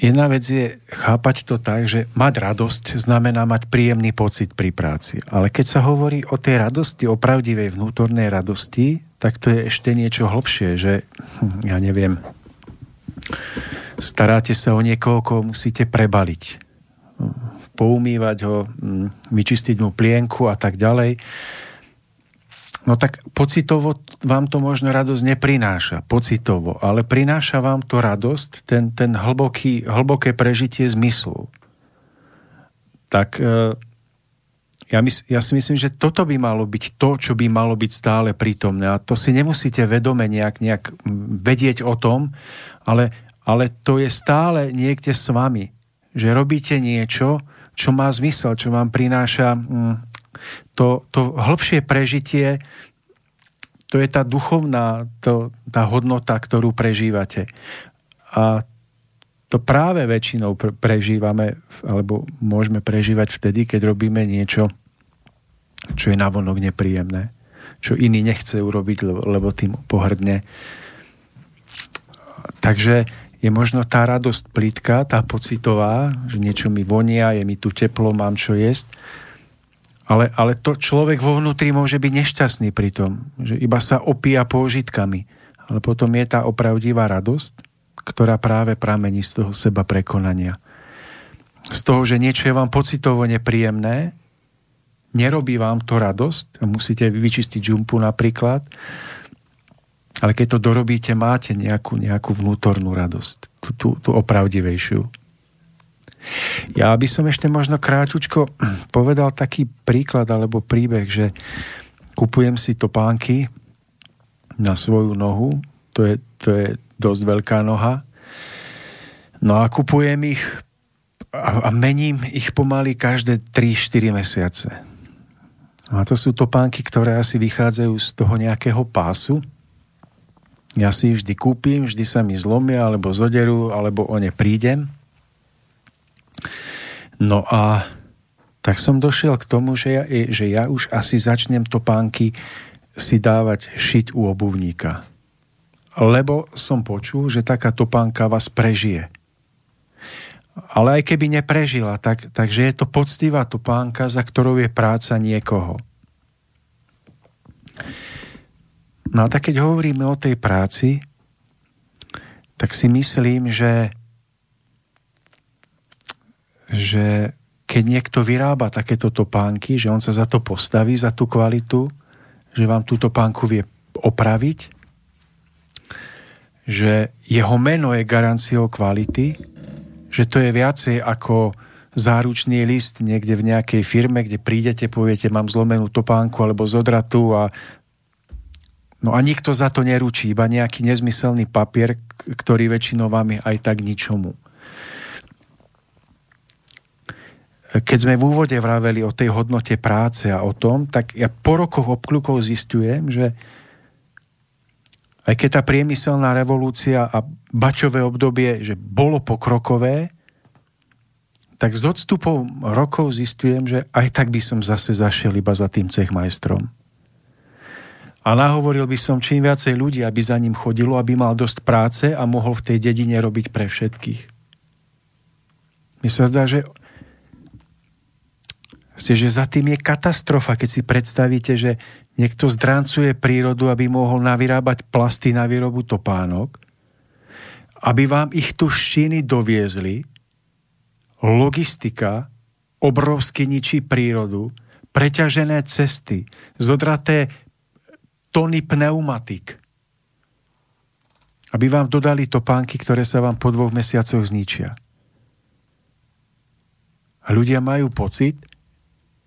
jedna vec je chápať to tak, že mať radosť znamená mať príjemný pocit pri práci. Ale keď sa hovorí o tej radosti, o pravdivej vnútornej radosti, tak to je ešte niečo hlbšie, že hm, ja neviem, staráte sa o niekoho, koho musíte prebaliť poumývať ho, mm, vyčistiť mu plienku a tak ďalej. No tak pocitovo vám to možno radosť neprináša, pocitovo, ale prináša vám to radosť, ten, ten hlboký, hlboké prežitie zmyslu. Tak e, ja, mys- ja si myslím, že toto by malo byť to, čo by malo byť stále prítomné. A to si nemusíte vedome nejak, nejak vedieť o tom, ale, ale to je stále niekde s vami. Že robíte niečo, čo má zmysel, čo vám prináša mm, to, to hĺbšie prežitie, to je tá duchovná, to, tá hodnota, ktorú prežívate. A to práve väčšinou prežívame, alebo môžeme prežívať vtedy, keď robíme niečo, čo je navonok nepríjemné, čo iný nechce urobiť, lebo, tým pohrdne. Takže je možno tá radosť plítka, tá pocitová, že niečo mi vonia, je mi tu teplo, mám čo jesť, ale, ale to človek vo vnútri môže byť nešťastný pri tom, že iba sa opíja pôžitkami. Ale potom je tá opravdivá radosť, ktorá práve pramení z toho seba prekonania. Z toho, že niečo je vám pocitovo nepríjemné, nerobí vám to radosť, musíte vyčistiť žumpu napríklad, ale keď to dorobíte, máte nejakú, nejakú vnútornú radosť, tú, tú, tú opravdivejšiu. Ja by som ešte možno kráčučko povedal taký príklad alebo príbeh, že kupujem si topánky na svoju nohu, to je, to je dosť veľká noha, no a kupujem ich a, a mením ich pomaly každé 3-4 mesiace. A to sú topánky, ktoré asi vychádzajú z toho nejakého pásu. Ja si ich vždy kúpim, vždy sa mi zlomia, alebo zoderú, alebo o ne prídem. No a tak som došiel k tomu, že ja, že ja už asi začnem topánky si dávať šiť u obuvníka. Lebo som počul, že taká topánka vás prežije. Ale aj keby neprežila, tak, takže je to poctivá topánka, za ktorou je práca niekoho. No a tak keď hovoríme o tej práci, tak si myslím, že že keď niekto vyrába takéto topánky, že on sa za to postaví, za tú kvalitu, že vám túto topánku vie opraviť, že jeho meno je garanciou kvality, že to je viacej ako záručný list niekde v nejakej firme, kde prídete, poviete, mám zlomenú topánku alebo zodratu a No a nikto za to neručí, iba nejaký nezmyselný papier, ktorý väčšinou vám je aj tak ničomu. Keď sme v úvode vraveli o tej hodnote práce a o tom, tak ja po rokoch obklukov zistujem, že aj keď tá priemyselná revolúcia a bačové obdobie, že bolo pokrokové, tak s odstupom rokov zistujem, že aj tak by som zase zašiel iba za tým cechmajstrom. A nahovoril by som čím viacej ľudí, aby za ním chodilo, aby mal dosť práce a mohol v tej dedine robiť pre všetkých. Mi sa zdá, že že za tým je katastrofa, keď si predstavíte, že niekto zdráncuje prírodu, aby mohol navyrábať plasty na výrobu topánok, aby vám ich tu šíny doviezli, logistika obrovsky ničí prírodu, preťažené cesty, zodraté tony pneumatik, aby vám dodali topánky, ktoré sa vám po dvoch mesiacoch zničia. A ľudia majú pocit,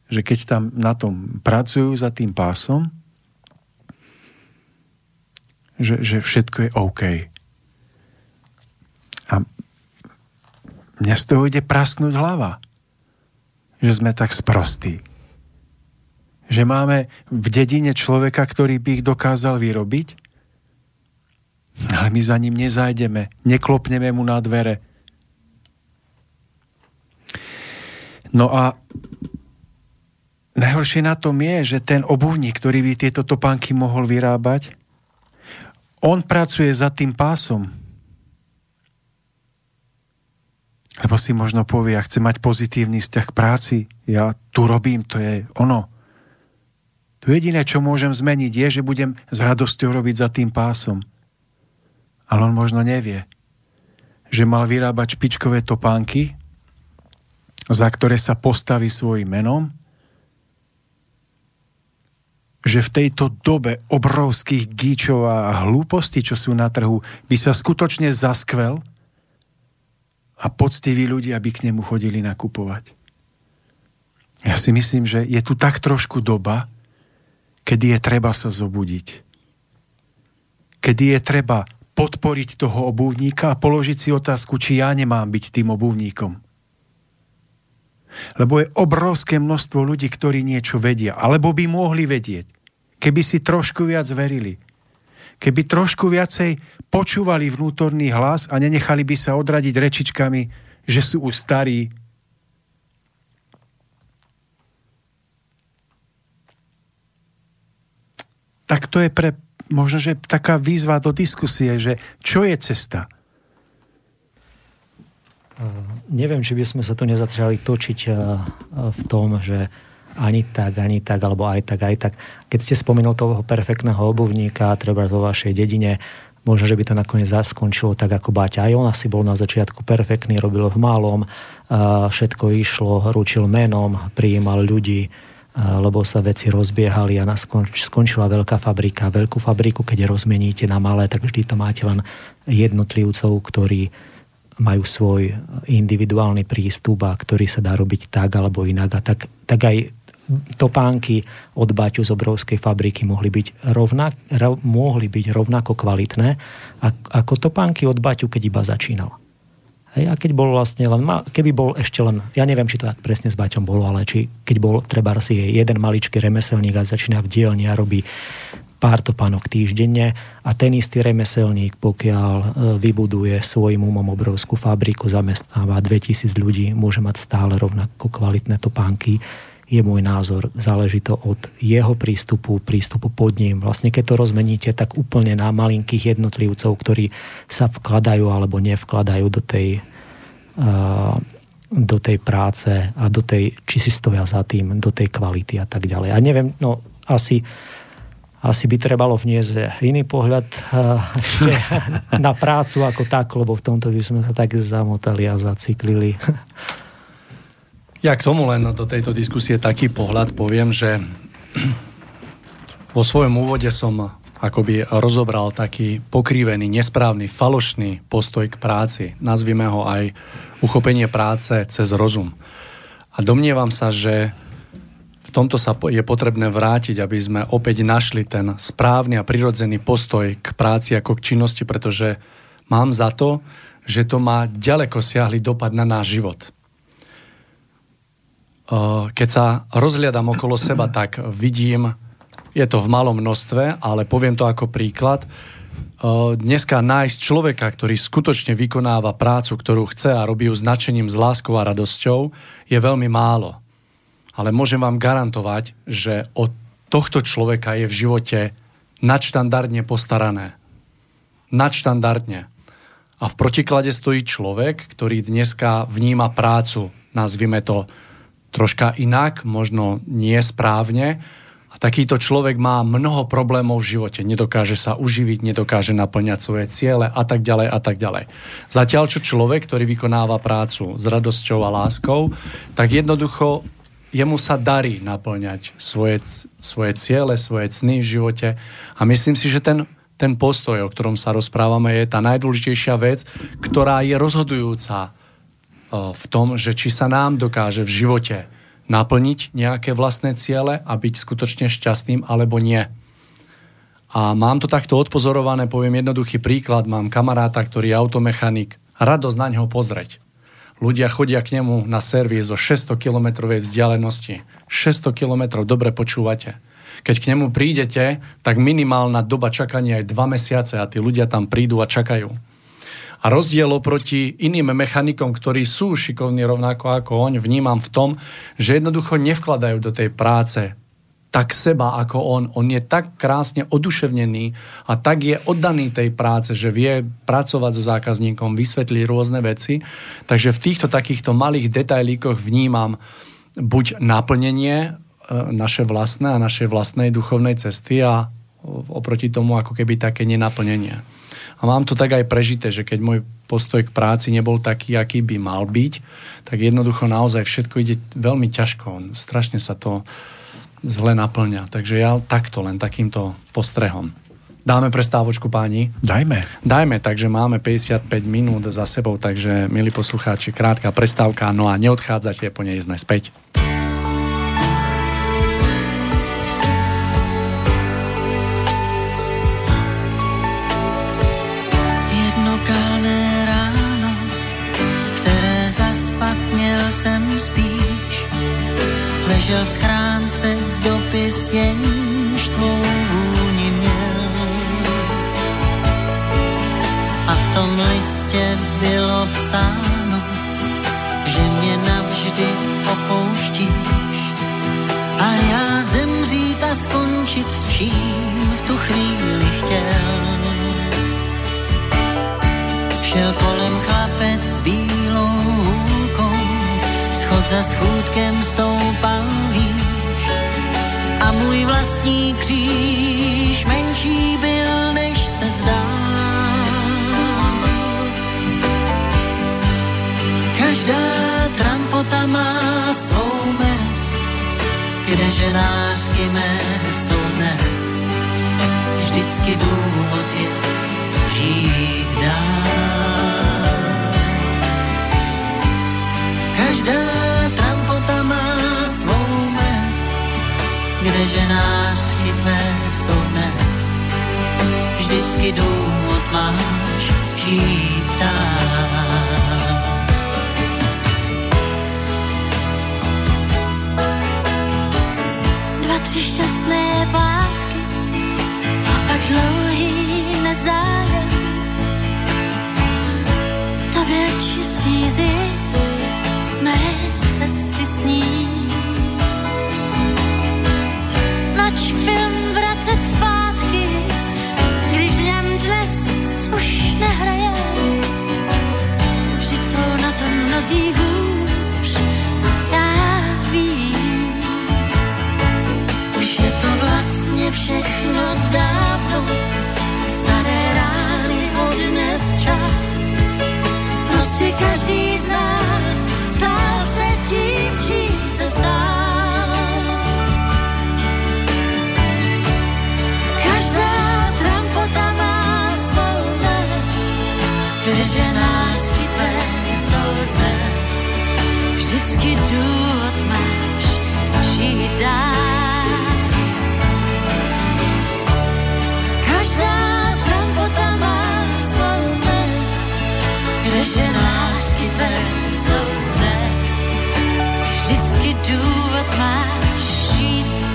že keď tam na tom pracujú za tým pásom, že, že všetko je OK. A mne z toho ide prasnúť hlava, že sme tak sprostí. Že máme v dedine človeka, ktorý by ich dokázal vyrobiť, ale my za ním nezajdeme, neklopneme mu na dvere. No a Najhoršie na tom je, že ten obuvník, ktorý by tieto topánky mohol vyrábať, on pracuje za tým pásom. Lebo si možno povie, ja chcem mať pozitívny vzťah k práci, ja tu robím, to je ono. To jediné, čo môžem zmeniť, je, že budem s radosťou robiť za tým pásom. Ale on možno nevie, že mal vyrábať špičkové topánky, za ktoré sa postaví svojim menom, že v tejto dobe obrovských gíčov a hlúpostí, čo sú na trhu, by sa skutočne zaskvel a poctiví ľudia by k nemu chodili nakupovať. Ja si myslím, že je tu tak trošku doba, kedy je treba sa zobudiť. Kedy je treba podporiť toho obuvníka a položiť si otázku, či ja nemám byť tým obuvníkom. Lebo je obrovské množstvo ľudí, ktorí niečo vedia, alebo by mohli vedieť keby si trošku viac verili, keby trošku viacej počúvali vnútorný hlas a nenechali by sa odradiť rečičkami, že sú už starí. Tak to je pre možno, že taká výzva do diskusie, že čo je cesta? Neviem, či by sme sa tu nezačali točiť v tom, že ani tak, ani tak, alebo aj tak, aj tak. Keď ste spomenul toho perfektného obuvníka, treba vo vašej dedine, možno, že by to nakoniec skončilo tak ako Baťa. Aj on asi bol na začiatku perfektný, robil v malom, všetko išlo, ručil menom, prijímal ľudí, lebo sa veci rozbiehali a skončila veľká fabrika. Veľkú fabriku, keď rozmeníte na malé, tak vždy to máte len jednotlivcov, ktorí majú svoj individuálny prístup a ktorý sa dá robiť tak alebo inak. A tak, tak aj topánky od Baťu z obrovskej fabriky mohli byť, rovnak, ro, mohli byť rovnako kvalitné ako topánky od Baťu, keď iba začínal. Hej, a keď bol vlastne len, keby bol ešte len, ja neviem, či to tak presne s Baťom bolo, ale či keď bol treba si jeden maličký remeselník a začína v dielni a robí pár topánok týždenne a ten istý remeselník, pokiaľ e, vybuduje svojim umom obrovskú fabriku, zamestnáva 2000 ľudí, môže mať stále rovnako kvalitné topánky, je môj názor. Záleží to od jeho prístupu, prístupu pod ním. Vlastne keď to rozmeníte tak úplne na malinkých jednotlivcov, ktorí sa vkladajú alebo nevkladajú do tej, uh, do tej práce a do tej, či si stoja za tým, do tej kvality a tak ďalej. A neviem, no asi asi by trebalo vniesť iný pohľad uh, ešte na prácu ako tak, lebo v tomto by sme sa tak zamotali a zaciklili. Ja k tomu len do tejto diskusie taký pohľad poviem, že vo svojom úvode som akoby rozobral taký pokrivený, nesprávny, falošný postoj k práci. Nazvime ho aj uchopenie práce cez rozum. A domnievam sa, že v tomto sa je potrebné vrátiť, aby sme opäť našli ten správny a prirodzený postoj k práci ako k činnosti, pretože mám za to, že to má ďaleko siahly dopad na náš život. Keď sa rozhliadam okolo seba, tak vidím, je to v malom množstve, ale poviem to ako príklad, dneska nájsť človeka, ktorý skutočne vykonáva prácu, ktorú chce a robí ju značením, s láskou a radosťou, je veľmi málo. Ale môžem vám garantovať, že od tohto človeka je v živote nadštandardne postarané. Nadštandardne. A v protiklade stojí človek, ktorý dneska vníma prácu, nazvime to troška inak, možno nie správne. A takýto človek má mnoho problémov v živote. Nedokáže sa uživiť, nedokáže naplňať svoje ciele a tak ďalej a tak ďalej. Zatiaľ, čo človek, ktorý vykonáva prácu s radosťou a láskou, tak jednoducho jemu sa darí naplňať svoje, svoje ciele, svoje cny v živote. A myslím si, že ten, ten postoj, o ktorom sa rozprávame, je tá najdôležitejšia vec, ktorá je rozhodujúca v tom, že či sa nám dokáže v živote naplniť nejaké vlastné ciele a byť skutočne šťastným alebo nie. A mám to takto odpozorované, poviem jednoduchý príklad. Mám kamaráta, ktorý je automechanik. Radosť na ňo pozrieť. Ľudia chodia k nemu na servis zo 600 km vzdialenosti. 600 km, dobre počúvate. Keď k nemu prídete, tak minimálna doba čakania je 2 mesiace a tí ľudia tam prídu a čakajú. A rozdiel oproti iným mechanikom, ktorí sú šikovní rovnako ako on, vnímam v tom, že jednoducho nevkladajú do tej práce tak seba ako on. On je tak krásne oduševnený a tak je oddaný tej práce, že vie pracovať so zákazníkom, vysvetliť rôzne veci. Takže v týchto takýchto malých detailíkoch vnímam buď naplnenie e, naše vlastné a našej vlastnej duchovnej cesty a oproti tomu ako keby také nenaplnenie. A mám to tak aj prežité, že keď môj postoj k práci nebol taký, aký by mal byť, tak jednoducho naozaj všetko ide veľmi ťažko. Strašne sa to zle naplňa. Takže ja takto, len takýmto postrehom. Dáme prestávočku páni? Dajme. Dajme, takže máme 55 minút za sebou, takže milí poslucháči, krátka prestávka, no a neodchádzate, po nej sme späť. Ležel v schránce dopis, jenž tvou vůni. A v tom listě bylo psáno, že mě navždy opouštíš. A já zemřít a skončit s vším v tu chvíli chtěl. Šel kolem chlapec s bílou hůlkou, schod za schůdkem stoupal můj vlastní kříž menší byl, než se zdá. Každá trampota má svou mez, kde ženářky mé jsou dnes. Vždycky důvod je žít dál. Každá Vždycky důvod máš žít dál. Dva, tři šťastné pátky a pak dlouhý nezájem. To byl čistý zisk z mé cesty s já vím. Už je to vlastně všechno dávno, staré rány odnes čas. Prostě každý z nás Vždycky důvod máš žít dál.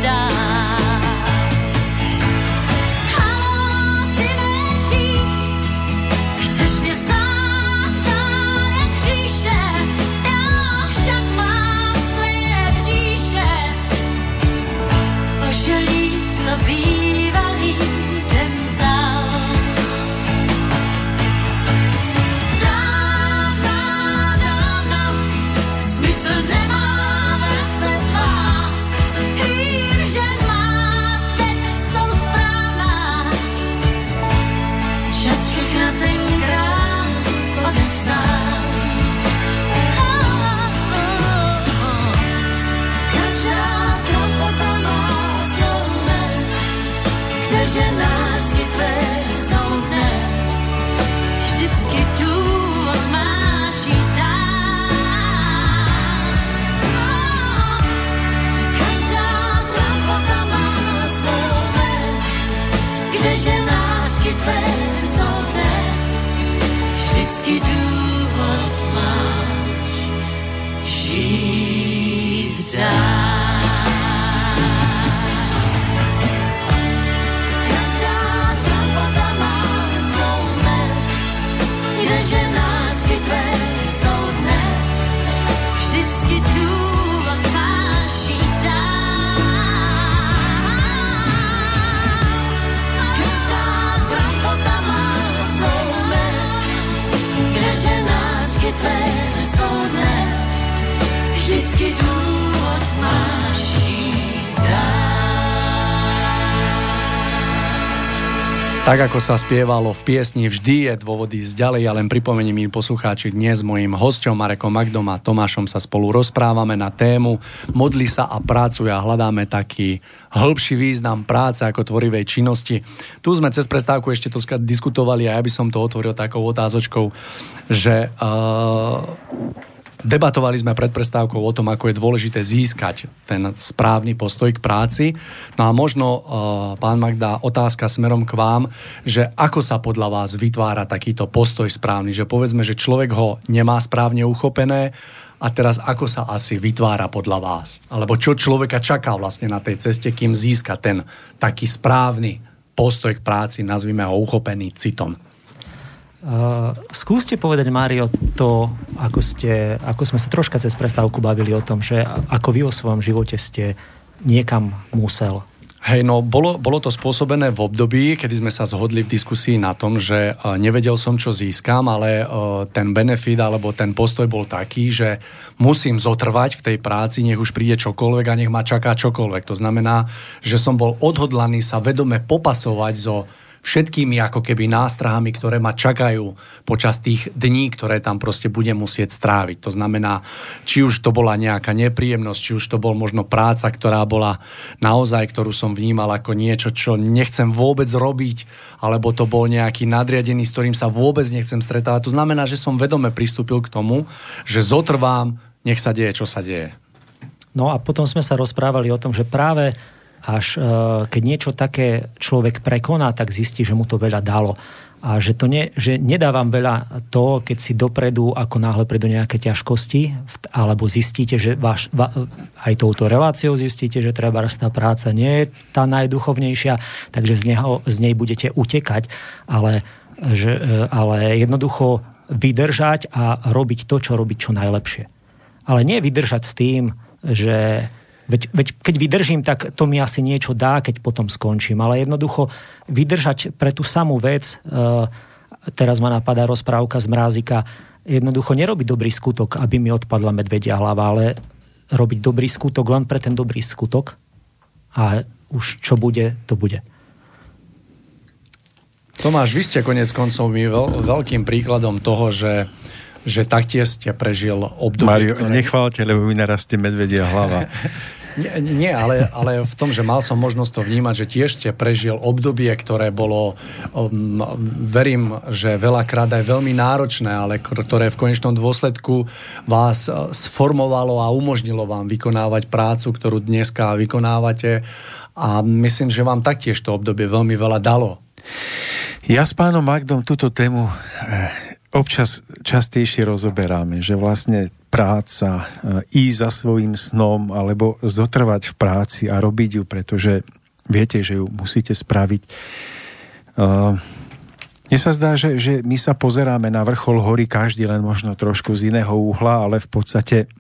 Haló, Tak ako sa spievalo v piesni Vždy je dôvod ísť ďalej, ja len pripomením im poslucháči dnes s mojím hosťom Marekom Magdom a Tomášom sa spolu rozprávame na tému Modli sa a pracuje a hľadáme taký hĺbší význam práce ako tvorivej činnosti. Tu sme cez prestávku ešte to diskutovali a ja by som to otvoril takou otázočkou, že uh, Debatovali sme pred prestávkou o tom, ako je dôležité získať ten správny postoj k práci. No a možno, uh, pán Magda, otázka smerom k vám, že ako sa podľa vás vytvára takýto postoj správny? Že povedzme, že človek ho nemá správne uchopené a teraz ako sa asi vytvára podľa vás? Alebo čo človeka čaká vlastne na tej ceste, kým získa ten taký správny postoj k práci, nazvime ho uchopený citom? Uh, skúste povedať, Mário, to, ako, ste, ako sme sa troška cez prestávku bavili o tom, že ako vy o svojom živote ste niekam musel. Hej, no bolo, bolo to spôsobené v období, kedy sme sa zhodli v diskusii na tom, že uh, nevedel som, čo získam, ale uh, ten benefit alebo ten postoj bol taký, že musím zotrvať v tej práci, nech už príde čokoľvek a nech ma čaká čokoľvek. To znamená, že som bol odhodlaný sa vedome popasovať so všetkými ako keby nástrahami, ktoré ma čakajú počas tých dní, ktoré tam proste budem musieť stráviť. To znamená, či už to bola nejaká nepríjemnosť, či už to bol možno práca, ktorá bola naozaj, ktorú som vnímal ako niečo, čo nechcem vôbec robiť, alebo to bol nejaký nadriadený, s ktorým sa vôbec nechcem stretávať. To znamená, že som vedome pristúpil k tomu, že zotrvám, nech sa deje, čo sa deje. No a potom sme sa rozprávali o tom, že práve až e, keď niečo také človek prekoná, tak zistí, že mu to veľa dalo. A že, to ne, že nedávam veľa to, keď si dopredu, ako náhle predu nejaké ťažkosti, alebo zistíte, že váš, va, aj touto reláciou zistíte, že treba tá práca nie je tá najduchovnejšia, takže z, neho, z nej budete utekať, ale, že, e, ale jednoducho vydržať a robiť to, čo robiť čo najlepšie. Ale nie vydržať s tým, že Veď, veď keď vydržím, tak to mi asi niečo dá, keď potom skončím. Ale jednoducho vydržať pre tú samú vec, uh, teraz ma napadá rozprávka z Mrázika, jednoducho nerobiť dobrý skutok, aby mi odpadla medvedia hlava, ale robiť dobrý skutok len pre ten dobrý skutok a už čo bude, to bude. Tomáš, vy ste konec koncov mi veľ, veľkým príkladom toho, že že taktiež ste prežil obdobie, Mario, ktoré... nechválte, lebo mi narastie medvedia hlava. Nie, nie ale, ale v tom, že mal som možnosť to vnímať, že tiež ste prežil obdobie, ktoré bolo, um, verím, že veľakrát aj veľmi náročné, ale ktoré v konečnom dôsledku vás uh, sformovalo a umožnilo vám vykonávať prácu, ktorú dneska vykonávate a myslím, že vám taktiež to obdobie veľmi veľa dalo. Ja s pánom Magdom túto tému eh, občas častejšie rozoberáme, že vlastne práca, e, ísť za svojim snom alebo zotrvať v práci a robiť ju, pretože viete, že ju musíte spraviť. E, mne sa zdá, že, že my sa pozeráme na vrchol hory každý len možno trošku z iného uhla, ale v podstate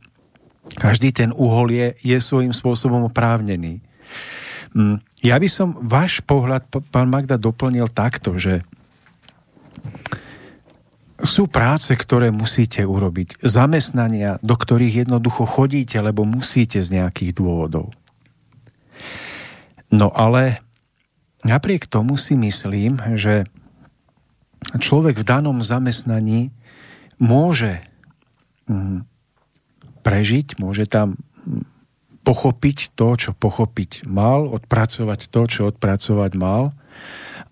každý ten uhol je, je svojím spôsobom oprávnený. Mm, ja by som váš pohľad, pán Magda, doplnil takto, že sú práce, ktoré musíte urobiť. Zamestnania, do ktorých jednoducho chodíte, lebo musíte z nejakých dôvodov. No ale napriek tomu si myslím, že človek v danom zamestnaní môže mm, prežiť, môže tam mm, pochopiť to, čo pochopiť mal, odpracovať to, čo odpracovať mal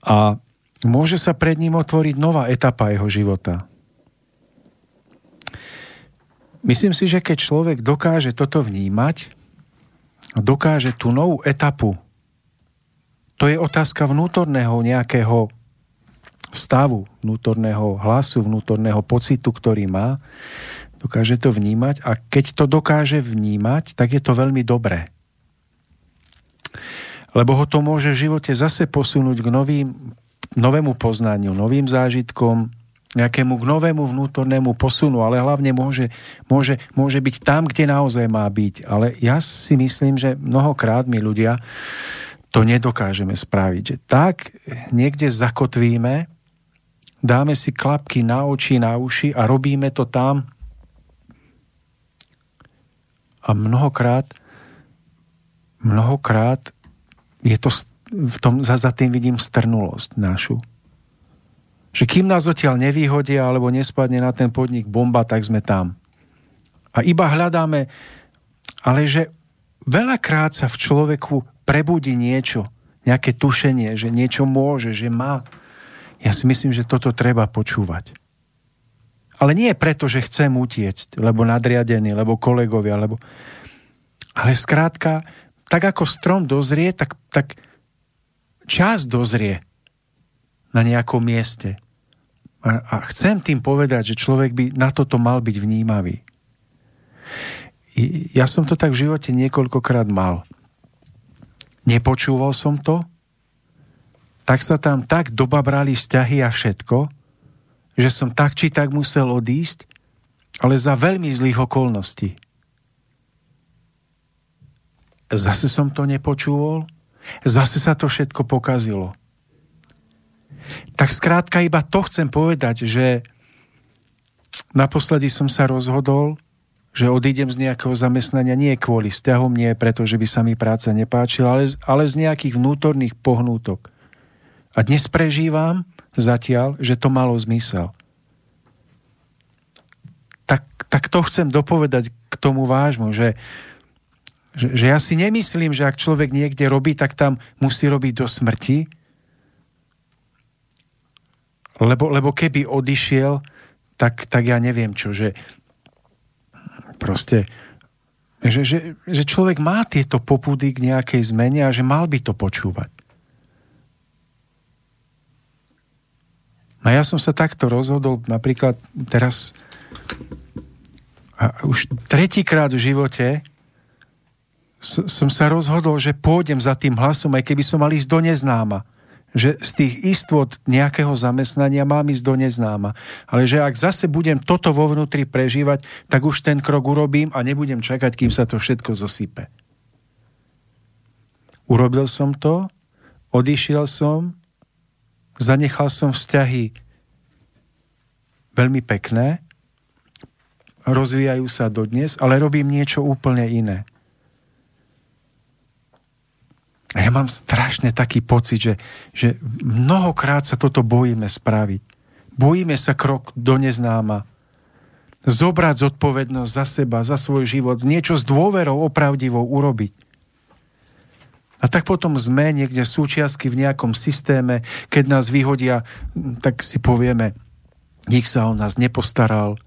a môže sa pred ním otvoriť nová etapa jeho života. Myslím si, že keď človek dokáže toto vnímať, dokáže tú novú etapu, to je otázka vnútorného nejakého stavu, vnútorného hlasu, vnútorného pocitu, ktorý má, dokáže to vnímať a keď to dokáže vnímať, tak je to veľmi dobré. Lebo ho to môže v živote zase posunúť k novým novému poznaniu, novým zážitkom, nejakému k novému vnútornému posunu, ale hlavne môže, môže, môže byť tam, kde naozaj má byť. Ale ja si myslím, že mnohokrát my ľudia to nedokážeme spraviť. Že tak niekde zakotvíme, dáme si klapky na oči, na uši a robíme to tam. A mnohokrát, mnohokrát je to v tom, za, za tým vidím strnulosť našu. Že kým nás odtiaľ nevýhodia alebo nespadne na ten podnik bomba, tak sme tam. A iba hľadáme, ale že veľakrát sa v človeku prebudí niečo, nejaké tušenie, že niečo môže, že má. Ja si myslím, že toto treba počúvať. Ale nie preto, že chcem utiecť, lebo nadriadený, lebo kolegovia, lebo... Ale skrátka, tak ako strom dozrie, tak, tak čas dozrie na nejakom mieste. A, a chcem tým povedať, že človek by na toto mal byť vnímavý. I, ja som to tak v živote niekoľkokrát mal. Nepočúval som to, tak sa tam tak dobabrali vzťahy a všetko, že som tak či tak musel odísť, ale za veľmi zlých okolností. Zase som to nepočúval, zase sa to všetko pokazilo tak skrátka iba to chcem povedať, že naposledy som sa rozhodol, že odídem z nejakého zamestnania nie kvôli vzťahom, nie preto, že by sa mi práca nepáčila, ale, ale z nejakých vnútorných pohnútok. A dnes prežívam zatiaľ, že to malo zmysel. Tak, tak to chcem dopovedať k tomu vážmu, že, že, že ja si nemyslím, že ak človek niekde robí, tak tam musí robiť do smrti, lebo, lebo keby odišiel, tak, tak ja neviem čo, že proste, že, že, že človek má tieto popudy k nejakej zmene a že mal by to počúvať. No ja som sa takto rozhodol, napríklad teraz a už tretíkrát v živote som sa rozhodol, že pôjdem za tým hlasom, aj keby som mal ísť do neznáma že z tých istôt nejakého zamestnania mám ísť do neznáma. Ale že ak zase budem toto vo vnútri prežívať, tak už ten krok urobím a nebudem čakať, kým sa to všetko zosype. Urobil som to, odišiel som, zanechal som vzťahy veľmi pekné, rozvíjajú sa dodnes, ale robím niečo úplne iné. A ja mám strašne taký pocit, že, že mnohokrát sa toto bojíme spraviť. Bojíme sa krok do neznáma. Zobrať zodpovednosť za seba, za svoj život, niečo s dôverou opravdivou urobiť. A tak potom sme niekde súčiastky v nejakom systéme, keď nás vyhodia, tak si povieme, nik sa o nás nepostaral,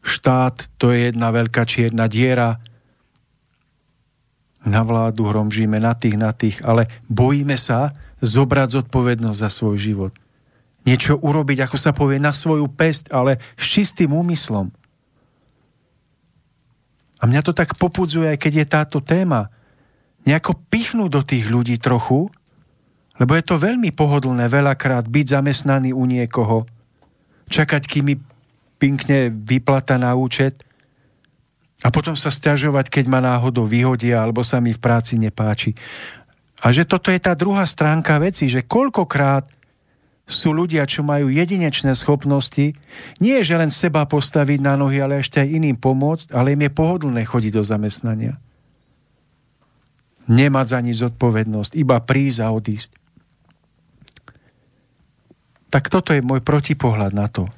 štát to je jedna veľká čierna diera, na vládu hromžíme, na tých, na tých, ale bojíme sa zobrať zodpovednosť za svoj život. Niečo urobiť, ako sa povie, na svoju pest, ale s čistým úmyslom. A mňa to tak popudzuje, aj keď je táto téma. Nejako pichnúť do tých ľudí trochu, lebo je to veľmi pohodlné veľakrát byť zamestnaný u niekoho, čakať, kým mi pinkne vyplata na účet a potom sa stiažovať, keď ma náhodou vyhodia alebo sa mi v práci nepáči. A že toto je tá druhá stránka veci, že koľkokrát sú ľudia, čo majú jedinečné schopnosti, nie je, že len seba postaviť na nohy, ale ešte aj iným pomôcť, ale im je pohodlné chodiť do zamestnania. Nemať za nič zodpovednosť, iba prísť a odísť. Tak toto je môj protipohľad na to.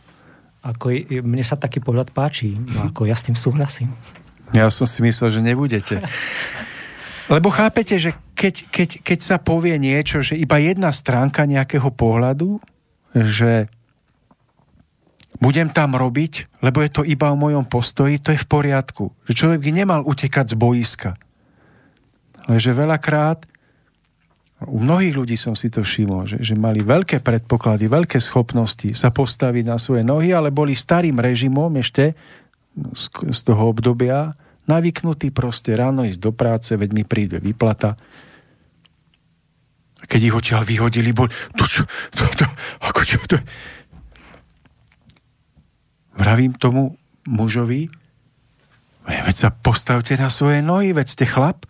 Ako, mne sa taký pohľad páči, no ako ja s tým súhlasím. Ja som si myslel, že nebudete. Lebo chápete, že keď, keď, keď sa povie niečo, že iba jedna stránka nejakého pohľadu, že budem tam robiť, lebo je to iba o mojom postoji, to je v poriadku. Že človek by nemal utekať z boiska. Ale že veľakrát u mnohých ľudí som si to všimol, že, že mali veľké predpoklady, veľké schopnosti sa postaviť na svoje nohy, ale boli starým režimom ešte z, z toho obdobia navyknutí proste ráno ísť do práce, veď mi príde vyplata. A keď ich odtiaľ vyhodili, bol to čo, to, to, ako čo, to... Vravím tomu mužovi, veď sa postavte na svoje nohy, veď ste chlap.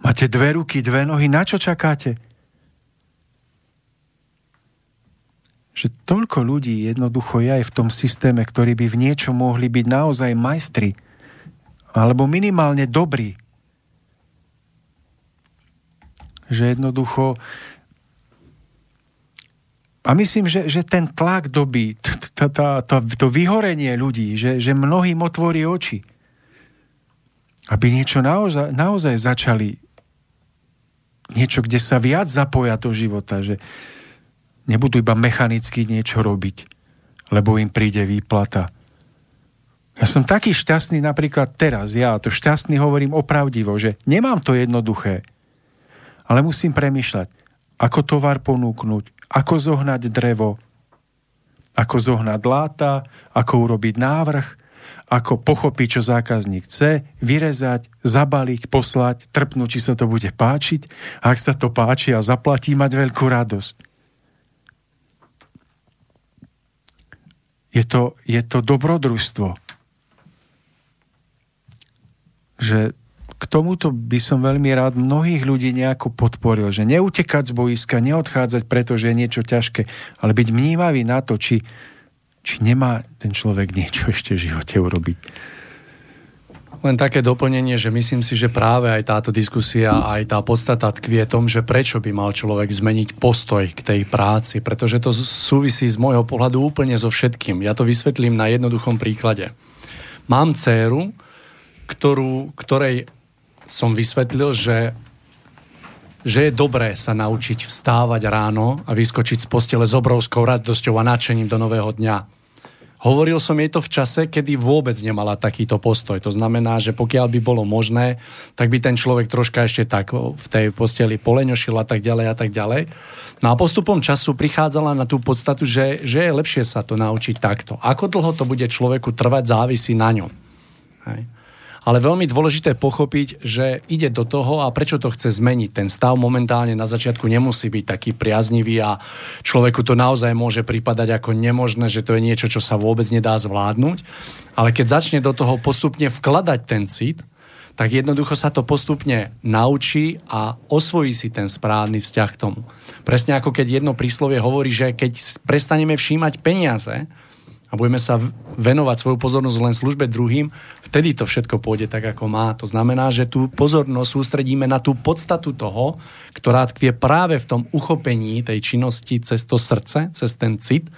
Máte dve ruky, dve nohy, na čo čakáte? Že toľko ľudí jednoducho je aj v tom systéme, ktorí by v niečom mohli byť naozaj majstri, alebo minimálne dobrí. Že jednoducho a myslím, že, že ten tlak doby, to vyhorenie ľudí, že, že mnohým otvorí oči, aby niečo naozaj začali niečo, kde sa viac zapoja do života, že nebudú iba mechanicky niečo robiť, lebo im príde výplata. Ja som taký šťastný napríklad teraz, ja to šťastný hovorím opravdivo, že nemám to jednoduché, ale musím premyšľať, ako tovar ponúknuť, ako zohnať drevo, ako zohnať láta, ako urobiť návrh, ako pochopiť, čo zákazník chce, vyrezať, zabaliť, poslať, trpnúť, či sa to bude páčiť. A ak sa to páči a zaplatí, mať veľkú radosť. Je to, je to dobrodružstvo. Že k tomuto by som veľmi rád mnohých ľudí nejako podporil, že neutekať z boiska, neodchádzať, pretože je niečo ťažké, ale byť mnívavý na to, či, či nemá ten človek niečo ešte v živote urobiť. Len také doplnenie, že myslím si, že práve aj táto diskusia, aj tá podstata tkvie tom, že prečo by mal človek zmeniť postoj k tej práci, pretože to súvisí z môjho pohľadu úplne so všetkým. Ja to vysvetlím na jednoduchom príklade. Mám dceru, ktorú, ktorej som vysvetlil, že, že je dobré sa naučiť vstávať ráno a vyskočiť z postele s obrovskou radosťou a nadšením do nového dňa. Hovoril som jej to v čase, kedy vôbec nemala takýto postoj. To znamená, že pokiaľ by bolo možné, tak by ten človek troška ešte tak v tej posteli poleňošil a tak ďalej a tak ďalej. No a postupom času prichádzala na tú podstatu, že, že je lepšie sa to naučiť takto. Ako dlho to bude človeku trvať, závisí na ňom. Hej ale veľmi dôležité pochopiť, že ide do toho a prečo to chce zmeniť. Ten stav momentálne na začiatku nemusí byť taký priaznivý a človeku to naozaj môže pripadať ako nemožné, že to je niečo, čo sa vôbec nedá zvládnuť. Ale keď začne do toho postupne vkladať ten cit, tak jednoducho sa to postupne naučí a osvojí si ten správny vzťah k tomu. Presne ako keď jedno príslovie hovorí, že keď prestaneme všímať peniaze, a budeme sa venovať svoju pozornosť len službe druhým, vtedy to všetko pôjde tak, ako má. To znamená, že tú pozornosť sústredíme na tú podstatu toho, ktorá tkvie práve v tom uchopení tej činnosti cez to srdce, cez ten cit.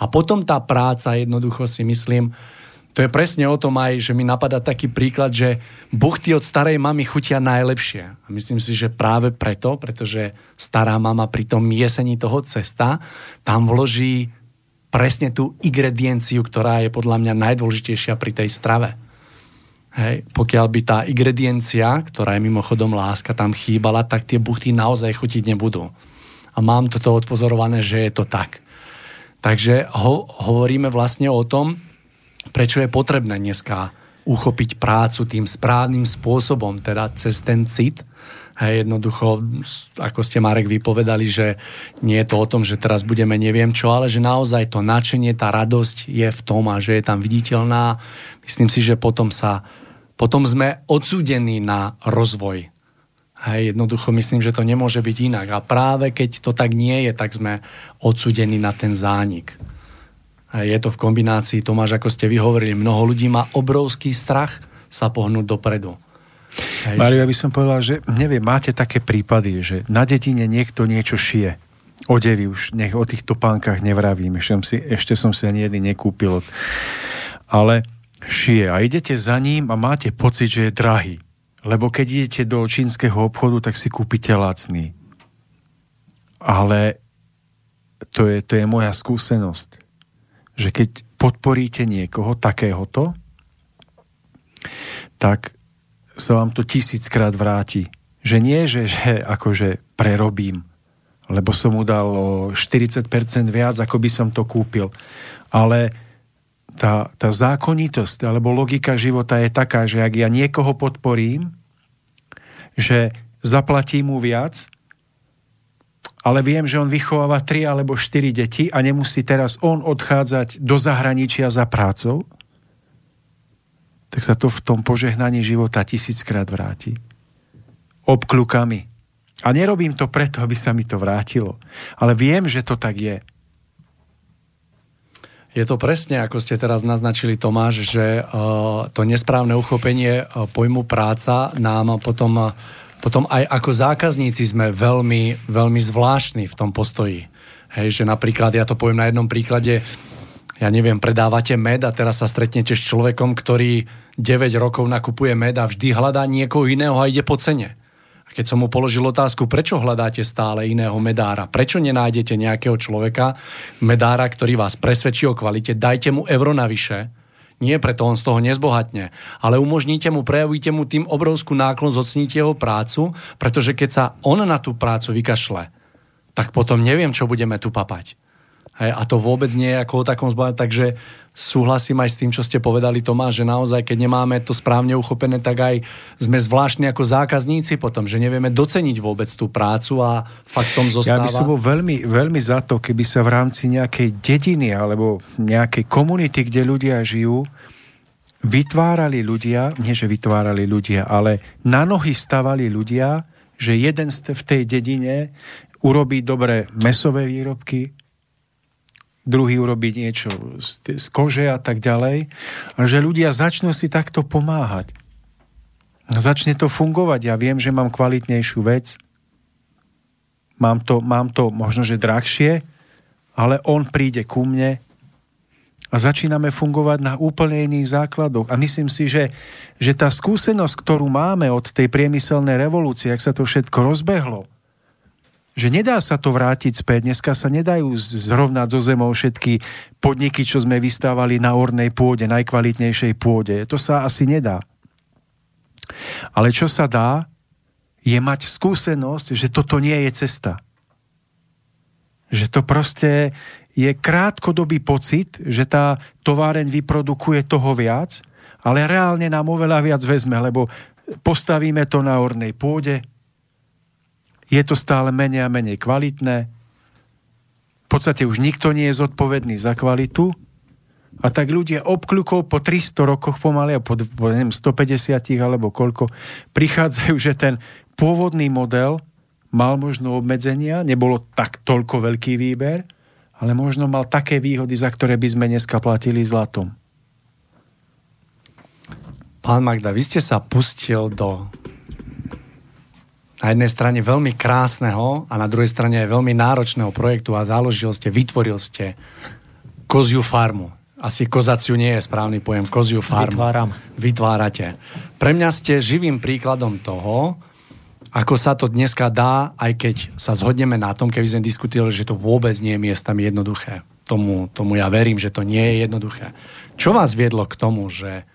A potom tá práca, jednoducho si myslím, to je presne o tom aj, že mi napadá taký príklad, že buchty od starej mamy chutia najlepšie. A myslím si, že práve preto, pretože stará mama pri tom jesení toho cesta tam vloží presne tú ingredienciu, ktorá je podľa mňa najdôležitejšia pri tej strave. Hej. Pokiaľ by tá ingrediencia, ktorá je mimochodom láska, tam chýbala, tak tie buchty naozaj chutiť nebudú. A mám toto odpozorované, že je to tak. Takže ho, hovoríme vlastne o tom, prečo je potrebné dneska uchopiť prácu tým správnym spôsobom, teda cez ten cit, Hej, jednoducho, ako ste Marek vypovedali, že nie je to o tom, že teraz budeme neviem čo, ale že naozaj to nadšenie, tá radosť je v tom a že je tam viditeľná. Myslím si, že potom sa potom sme odsúdení na rozvoj. Hej, jednoducho myslím, že to nemôže byť inak. A práve keď to tak nie je, tak sme odsúdení na ten zánik. Hej, je to v kombinácii, Tomáš, ako ste vyhovorili, mnoho ľudí má obrovský strach sa pohnúť dopredu. Mário, ja by som povedal, že neviem, máte také prípady, že na dedine niekto niečo šije. Odevy už, nech o tých topánkach nevravím, ešte som si, ešte som si ani jedný nekúpil. Ale šije a idete za ním a máte pocit, že je drahý. Lebo keď idete do čínskeho obchodu, tak si kúpite lacný. Ale to je, to je moja skúsenosť, že keď podporíte niekoho takéhoto, tak sa vám to tisíckrát vráti. Že nie, že, že akože prerobím, lebo som mu dal o 40% viac, ako by som to kúpil. Ale tá, tá zákonitosť alebo logika života je taká, že ak ja niekoho podporím, že zaplatím mu viac, ale viem, že on vychováva 3 alebo 4 deti a nemusí teraz on odchádzať do zahraničia za prácou, tak sa to v tom požehnaní života tisíckrát vráti. Obklukami. A nerobím to preto, aby sa mi to vrátilo. Ale viem, že to tak je. Je to presne, ako ste teraz naznačili, Tomáš, že uh, to nesprávne uchopenie uh, pojmu práca nám potom uh, Potom aj ako zákazníci sme veľmi, veľmi zvláštni v tom postoji. Hej, že napríklad, ja to poviem na jednom príklade, ja neviem, predávate med a teraz sa stretnete s človekom, ktorý 9 rokov nakupuje med a vždy hľadá niekoho iného a ide po cene. A keď som mu položil otázku, prečo hľadáte stále iného medára, prečo nenájdete nejakého človeka, medára, ktorý vás presvedčí o kvalite, dajte mu euro navyše, nie preto on z toho nezbohatne, ale umožníte mu, prejavíte mu tým obrovskú náklon, zocníte jeho prácu, pretože keď sa on na tú prácu vykašle, tak potom neviem, čo budeme tu papať. Hej, a to vôbec nie je ako o takom zbavení. Takže súhlasím aj s tým, čo ste povedali, Tomáš, že naozaj, keď nemáme to správne uchopené, tak aj sme zvláštni ako zákazníci potom, že nevieme doceniť vôbec tú prácu a faktom zostáva... Ja by som bol veľmi, veľmi za to, keby sa v rámci nejakej dediny alebo nejakej komunity, kde ľudia žijú, vytvárali ľudia, nie že vytvárali ľudia, ale na nohy stavali ľudia, že jeden v tej dedine urobí dobré mesové výrobky, druhý urobiť niečo z, z kože a tak ďalej. A že ľudia začnú si takto pomáhať. Začne to fungovať. Ja viem, že mám kvalitnejšiu vec. Mám to, mám to možno, že drahšie, ale on príde ku mne a začíname fungovať na úplne iných základoch. A myslím si, že, že tá skúsenosť, ktorú máme od tej priemyselnej revolúcie, ak sa to všetko rozbehlo, že nedá sa to vrátiť späť. Dneska sa nedajú zrovnať zo zemou všetky podniky, čo sme vystávali na ornej pôde, najkvalitnejšej pôde. To sa asi nedá. Ale čo sa dá, je mať skúsenosť, že toto nie je cesta. Že to proste je krátkodobý pocit, že tá továreň vyprodukuje toho viac, ale reálne nám oveľa viac vezme, lebo postavíme to na ornej pôde, je to stále menej a menej kvalitné. V podstate už nikto nie je zodpovedný za kvalitu a tak ľudia obkľukov po 300 rokoch pomaly a po, po neviem, 150 alebo koľko prichádzajú, že ten pôvodný model mal možno obmedzenia, nebolo tak toľko veľký výber, ale možno mal také výhody, za ktoré by sme dneska platili zlatom. Pán Magda, vy ste sa pustil do na jednej strane veľmi krásneho a na druhej strane veľmi náročného projektu a založil ste, vytvoril ste koziu farmu. Asi kozaciu nie je správny pojem, koziu farmu. Vytváram. Vytvárate. Pre mňa ste živým príkladom toho, ako sa to dneska dá, aj keď sa zhodneme na tom, keby sme diskutovali, že to vôbec nie je miestami jednoduché. Tomu, tomu ja verím, že to nie je jednoduché. Čo vás viedlo k tomu, že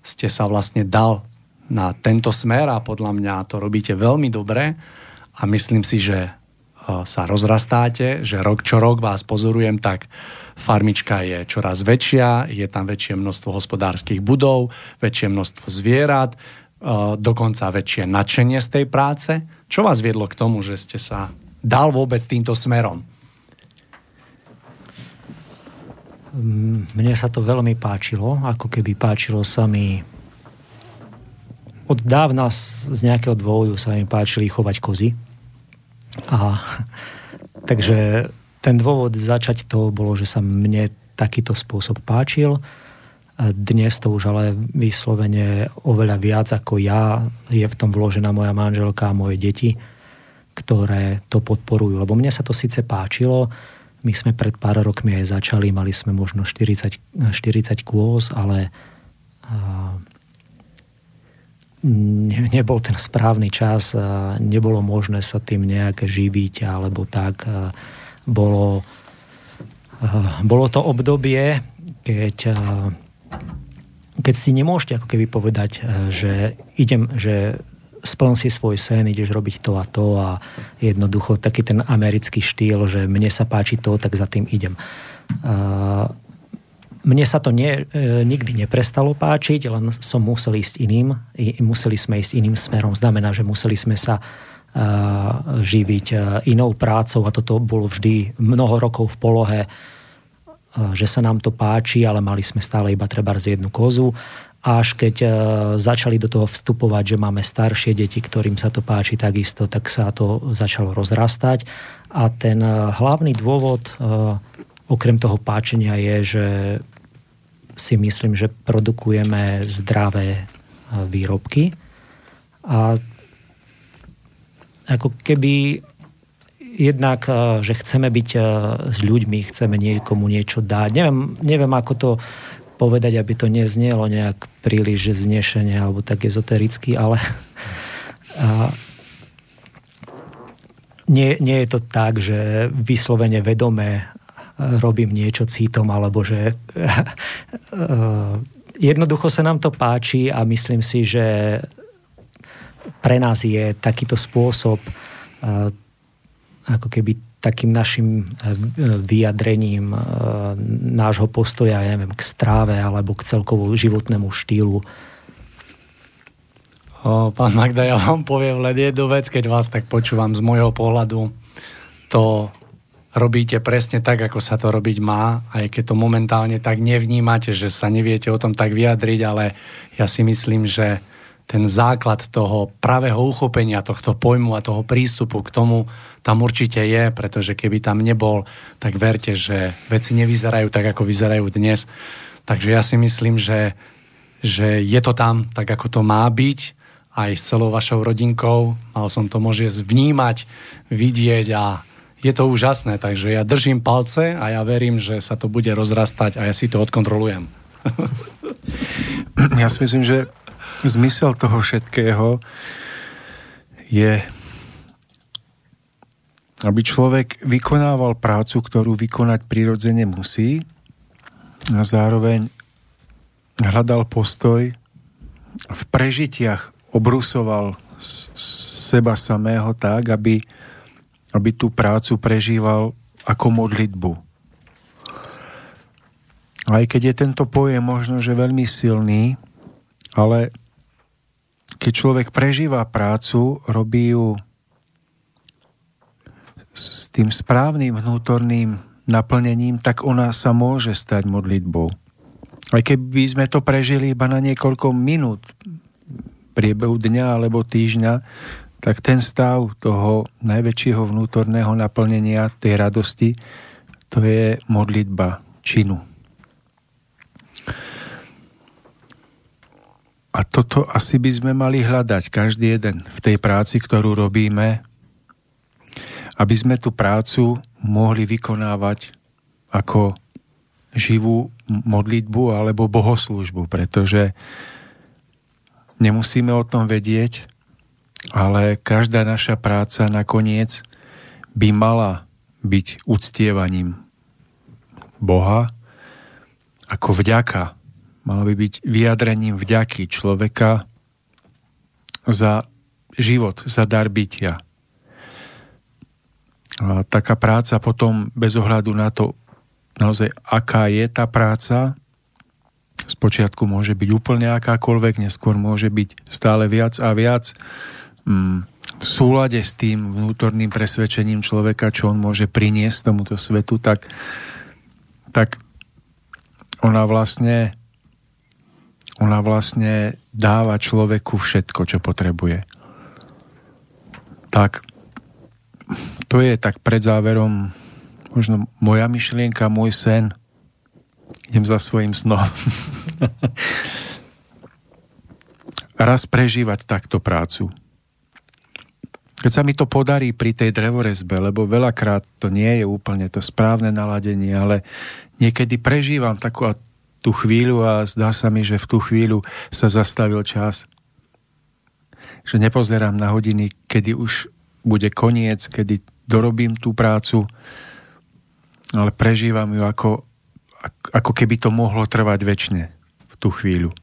ste sa vlastne dal na tento smer a podľa mňa to robíte veľmi dobre a myslím si, že e, sa rozrastáte, že rok čo rok vás pozorujem, tak farmička je čoraz väčšia, je tam väčšie množstvo hospodárskych budov, väčšie množstvo zvierat, e, dokonca väčšie nadšenie z tej práce. Čo vás viedlo k tomu, že ste sa dal vôbec týmto smerom? Mne sa to veľmi páčilo, ako keby páčilo sa mi od dávna z nejakého dôvodu sa mi páčili chovať kozy. A, takže ten dôvod začať to bolo, že sa mne takýto spôsob páčil. A dnes to už ale vyslovene oveľa viac ako ja je v tom vložená moja manželka a moje deti, ktoré to podporujú. Lebo mne sa to síce páčilo, my sme pred pár rokmi aj začali, mali sme možno 40, 40 kôz, ale nebol ten správny čas, nebolo možné sa tým nejak živiť alebo tak. Bolo, bolo to obdobie, keď, keď si nemôžete ako keby povedať, že idem, že splň si svoj sen, ideš robiť to a to a jednoducho taký ten americký štýl, že mne sa páči to, tak za tým idem mne sa to nie, e, nikdy neprestalo páčiť, len som musel ísť iným, museli sme ísť iným smerom. Znamená, že museli sme sa e, živiť e, inou prácou a toto bolo vždy mnoho rokov v polohe, že sa nám to páči, ale mali sme stále iba treba z jednu kozu. Až keď začali do toho vstupovať, že máme staršie deti, ktorým sa to páči takisto, tak sa to začalo rozrastať. A ten hlavný dôvod, okrem toho páčenia, je, že si myslím, že produkujeme zdravé e, výrobky. A ako keby jednak, e, že chceme byť e, s ľuďmi, chceme niekomu niečo dať. Neviem, neviem ako to povedať, aby to neznielo nejak príliš znešenie alebo tak ezotericky, ale a, nie, nie je to tak, že vyslovene vedome robím niečo cítom, alebo že jednoducho sa nám to páči a myslím si, že pre nás je takýto spôsob ako keby takým našim vyjadrením nášho postoja, ja neviem, k stráve alebo k celkovu životnému štýlu. O, pán Magda, ja vám poviem len jednu vec, keď vás tak počúvam z môjho pohľadu. To robíte presne tak, ako sa to robiť má, aj keď to momentálne tak nevnímate, že sa neviete o tom tak vyjadriť, ale ja si myslím, že ten základ toho pravého uchopenia tohto pojmu a toho prístupu k tomu tam určite je, pretože keby tam nebol, tak verte, že veci nevyzerajú tak, ako vyzerajú dnes. Takže ja si myslím, že, že je to tam tak, ako to má byť aj s celou vašou rodinkou. Mal som to môže vnímať, vidieť a je to úžasné, takže ja držím palce a ja verím, že sa to bude rozrastať a ja si to odkontrolujem. Ja si myslím, že zmysel toho všetkého je, aby človek vykonával prácu, ktorú vykonať prirodzene musí a zároveň hľadal postoj v prežitiach obrusoval seba samého tak, aby aby tú prácu prežíval ako modlitbu. Aj keď je tento pojem možno, že veľmi silný, ale keď človek prežíva prácu, robí ju s tým správnym vnútorným naplnením, tak ona sa môže stať modlitbou. Aj keby sme to prežili iba na niekoľko minút priebehu dňa alebo týždňa, tak ten stav toho najväčšieho vnútorného naplnenia tej radosti, to je modlitba činu. A toto asi by sme mali hľadať každý jeden v tej práci, ktorú robíme, aby sme tú prácu mohli vykonávať ako živú modlitbu alebo bohoslužbu, pretože nemusíme o tom vedieť, ale každá naša práca nakoniec by mala byť uctievaním Boha ako vďaka. Mala by byť vyjadrením vďaky človeka za život, za dar bytia. A taká práca potom bez ohľadu na to, naozaj aká je tá práca, spočiatku môže byť úplne akákoľvek, neskôr môže byť stále viac a viac v súlade s tým vnútorným presvedčením človeka, čo on môže priniesť tomuto svetu, tak, tak ona vlastne ona vlastne dáva človeku všetko, čo potrebuje. Tak to je tak pred záverom možno moja myšlienka, môj sen. Idem za svojim snom. Raz prežívať takto prácu keď sa mi to podarí pri tej drevorezbe, lebo veľakrát to nie je úplne to správne naladenie, ale niekedy prežívam takú tú chvíľu a zdá sa mi, že v tú chvíľu sa zastavil čas. Že nepozerám na hodiny, kedy už bude koniec, kedy dorobím tú prácu, ale prežívam ju ako, ako keby to mohlo trvať väčšine v tú chvíľu.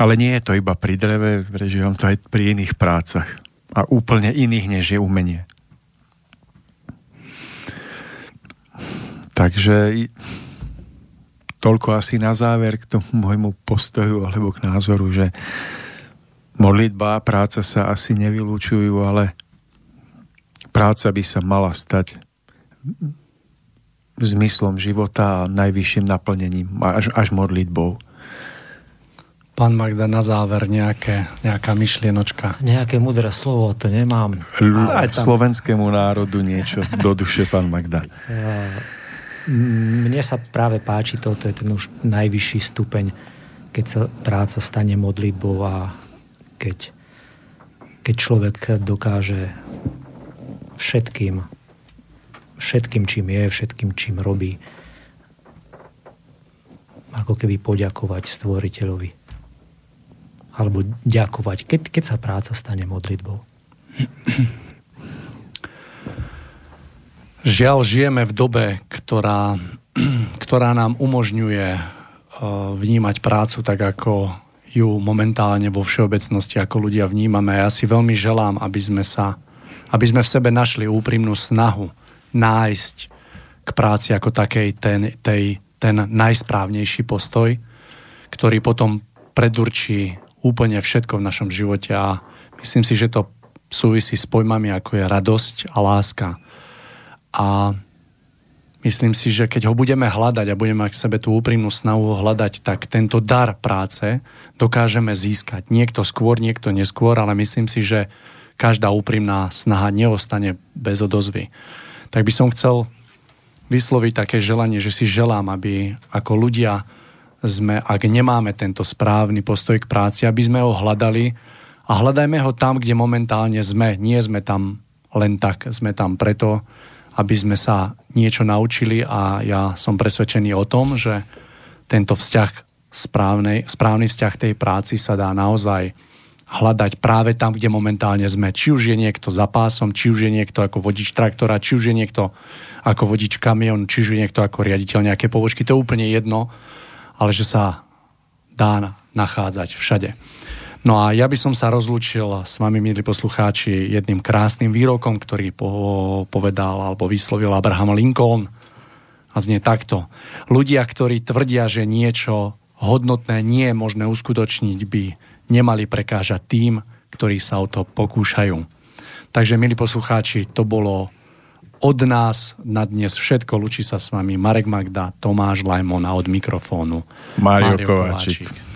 Ale nie je to iba pri dreve, prežívam to aj pri iných prácach a úplne iných, než je umenie. Takže toľko asi na záver k tomu môjmu postoju alebo k názoru, že modlitba a práca sa asi nevylúčujú, ale práca by sa mala stať zmyslom života a najvyšším naplnením, až, až modlitbou. Pán Magda, na záver nejaké, nejaká myšlienočka. Nejaké mudré slovo, to nemám. L- tam... Slovenskému národu niečo do duše, pán Magda. Mne sa práve páči to, to je ten už najvyšší stupeň, keď sa práca stane modlitbou a keď, keď keď človek dokáže všetkým, všetkým, čím je, všetkým, čím robí, ako keby poďakovať stvoriteľovi. Alebo ďakovať, keď, keď sa práca stane modlitbou. Žiaľ, žijeme v dobe, ktorá, ktorá nám umožňuje eh, vnímať prácu tak, ako ju momentálne vo všeobecnosti ako ľudia vnímame. Ja si veľmi želám, aby sme sa, aby sme v sebe našli úprimnú snahu nájsť k práci ako takej ten, tej, ten najsprávnejší postoj, ktorý potom predurčí úplne všetko v našom živote a myslím si, že to súvisí s pojmami ako je radosť a láska. A myslím si, že keď ho budeme hľadať a budeme k sebe tú úprimnú snahu hľadať, tak tento dar práce dokážeme získať. Niekto skôr, niekto neskôr, ale myslím si, že každá úprimná snaha neostane bez odozvy. Tak by som chcel vysloviť také želanie, že si želám, aby ako ľudia sme, ak nemáme tento správny postoj k práci, aby sme ho hľadali a hľadajme ho tam, kde momentálne sme. Nie sme tam len tak, sme tam preto, aby sme sa niečo naučili a ja som presvedčený o tom, že tento vzťah správnej, správny vzťah tej práci sa dá naozaj hľadať práve tam, kde momentálne sme. Či už je niekto za pásom, či už je niekto ako vodič traktora, či už je niekto ako vodič kamion, či už je niekto ako riaditeľ nejaké pobočky. To je úplne jedno, ale že sa dá nachádzať všade. No a ja by som sa rozlúčil s vami, milí poslucháči, jedným krásnym výrokom, ktorý po- povedal alebo vyslovil Abraham Lincoln. A znie takto. Ľudia, ktorí tvrdia, že niečo hodnotné nie je možné uskutočniť, by nemali prekážať tým, ktorí sa o to pokúšajú. Takže, milí poslucháči, to bolo od nás na dnes všetko. Lučí sa s vami Marek Magda, Tomáš Lajmon a od mikrofónu Mário, Mário Kováčik. Kováčik.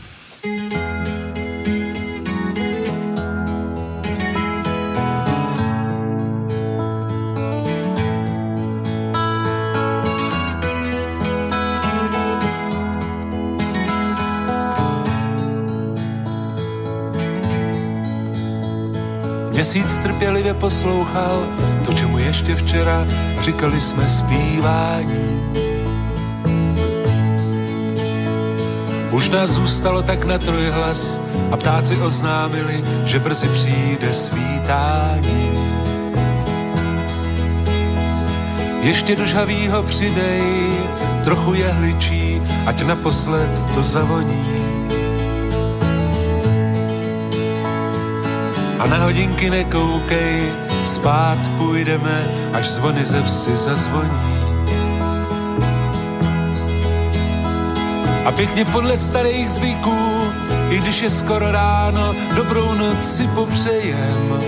Měsíc trpělivě poslouchal to, čemu ještě včera říkali jsme zpívání. Už nás zůstalo tak na trojhlas a ptáci oznámili, že brzy přijde svítání. Ještě do žhavýho přidej trochu jehličí, ať naposled to zavoní. A na hodinky nekoukej, spát půjdeme, až zvony ze vsi zazvoní. A pěkně podle starých zvyků, i když je skoro ráno, dobrou noc si popřejem.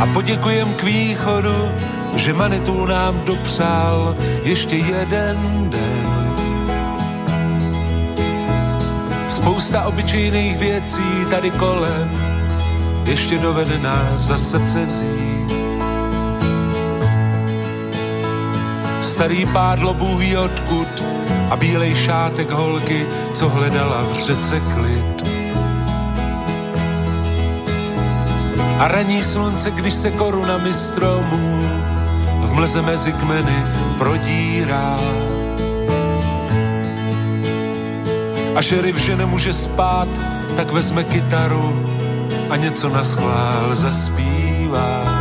A poděkujem k východu, že Manitou nám dopřál ještě jeden den. Spousta obyčejných věcí tady kolem ještě dovede nás za srdce vzít. Starý pádlo bůh odkud a bílej šátek holky, co hledala v řece klid. A raní slunce, když se korunami stromů v mlze mezi kmeny prodírá. A šerif, že nemůže spát, tak vezme kytaru a něco na schvál zaspívá.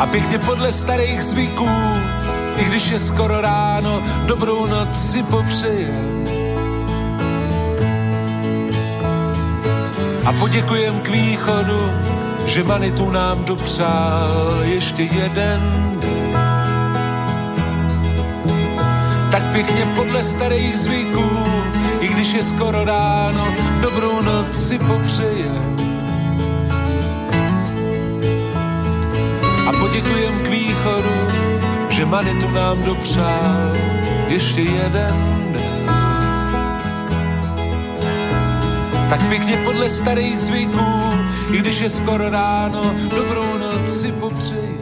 A pěkně podle starých zvyků, i když je skoro ráno, dobrou noc si popřeje. A poděkujem k východu, že Manitu nám dopřál ještě jeden tak pěkně podle starých zvyků, když je skoro ráno, dobrou noc si popřeje. A poděkujem k východu, že Manitu nám dopřál ještě jeden den. Tak pěkně podle starých zvyků, i když je skoro ráno, dobrou noc si popřeje.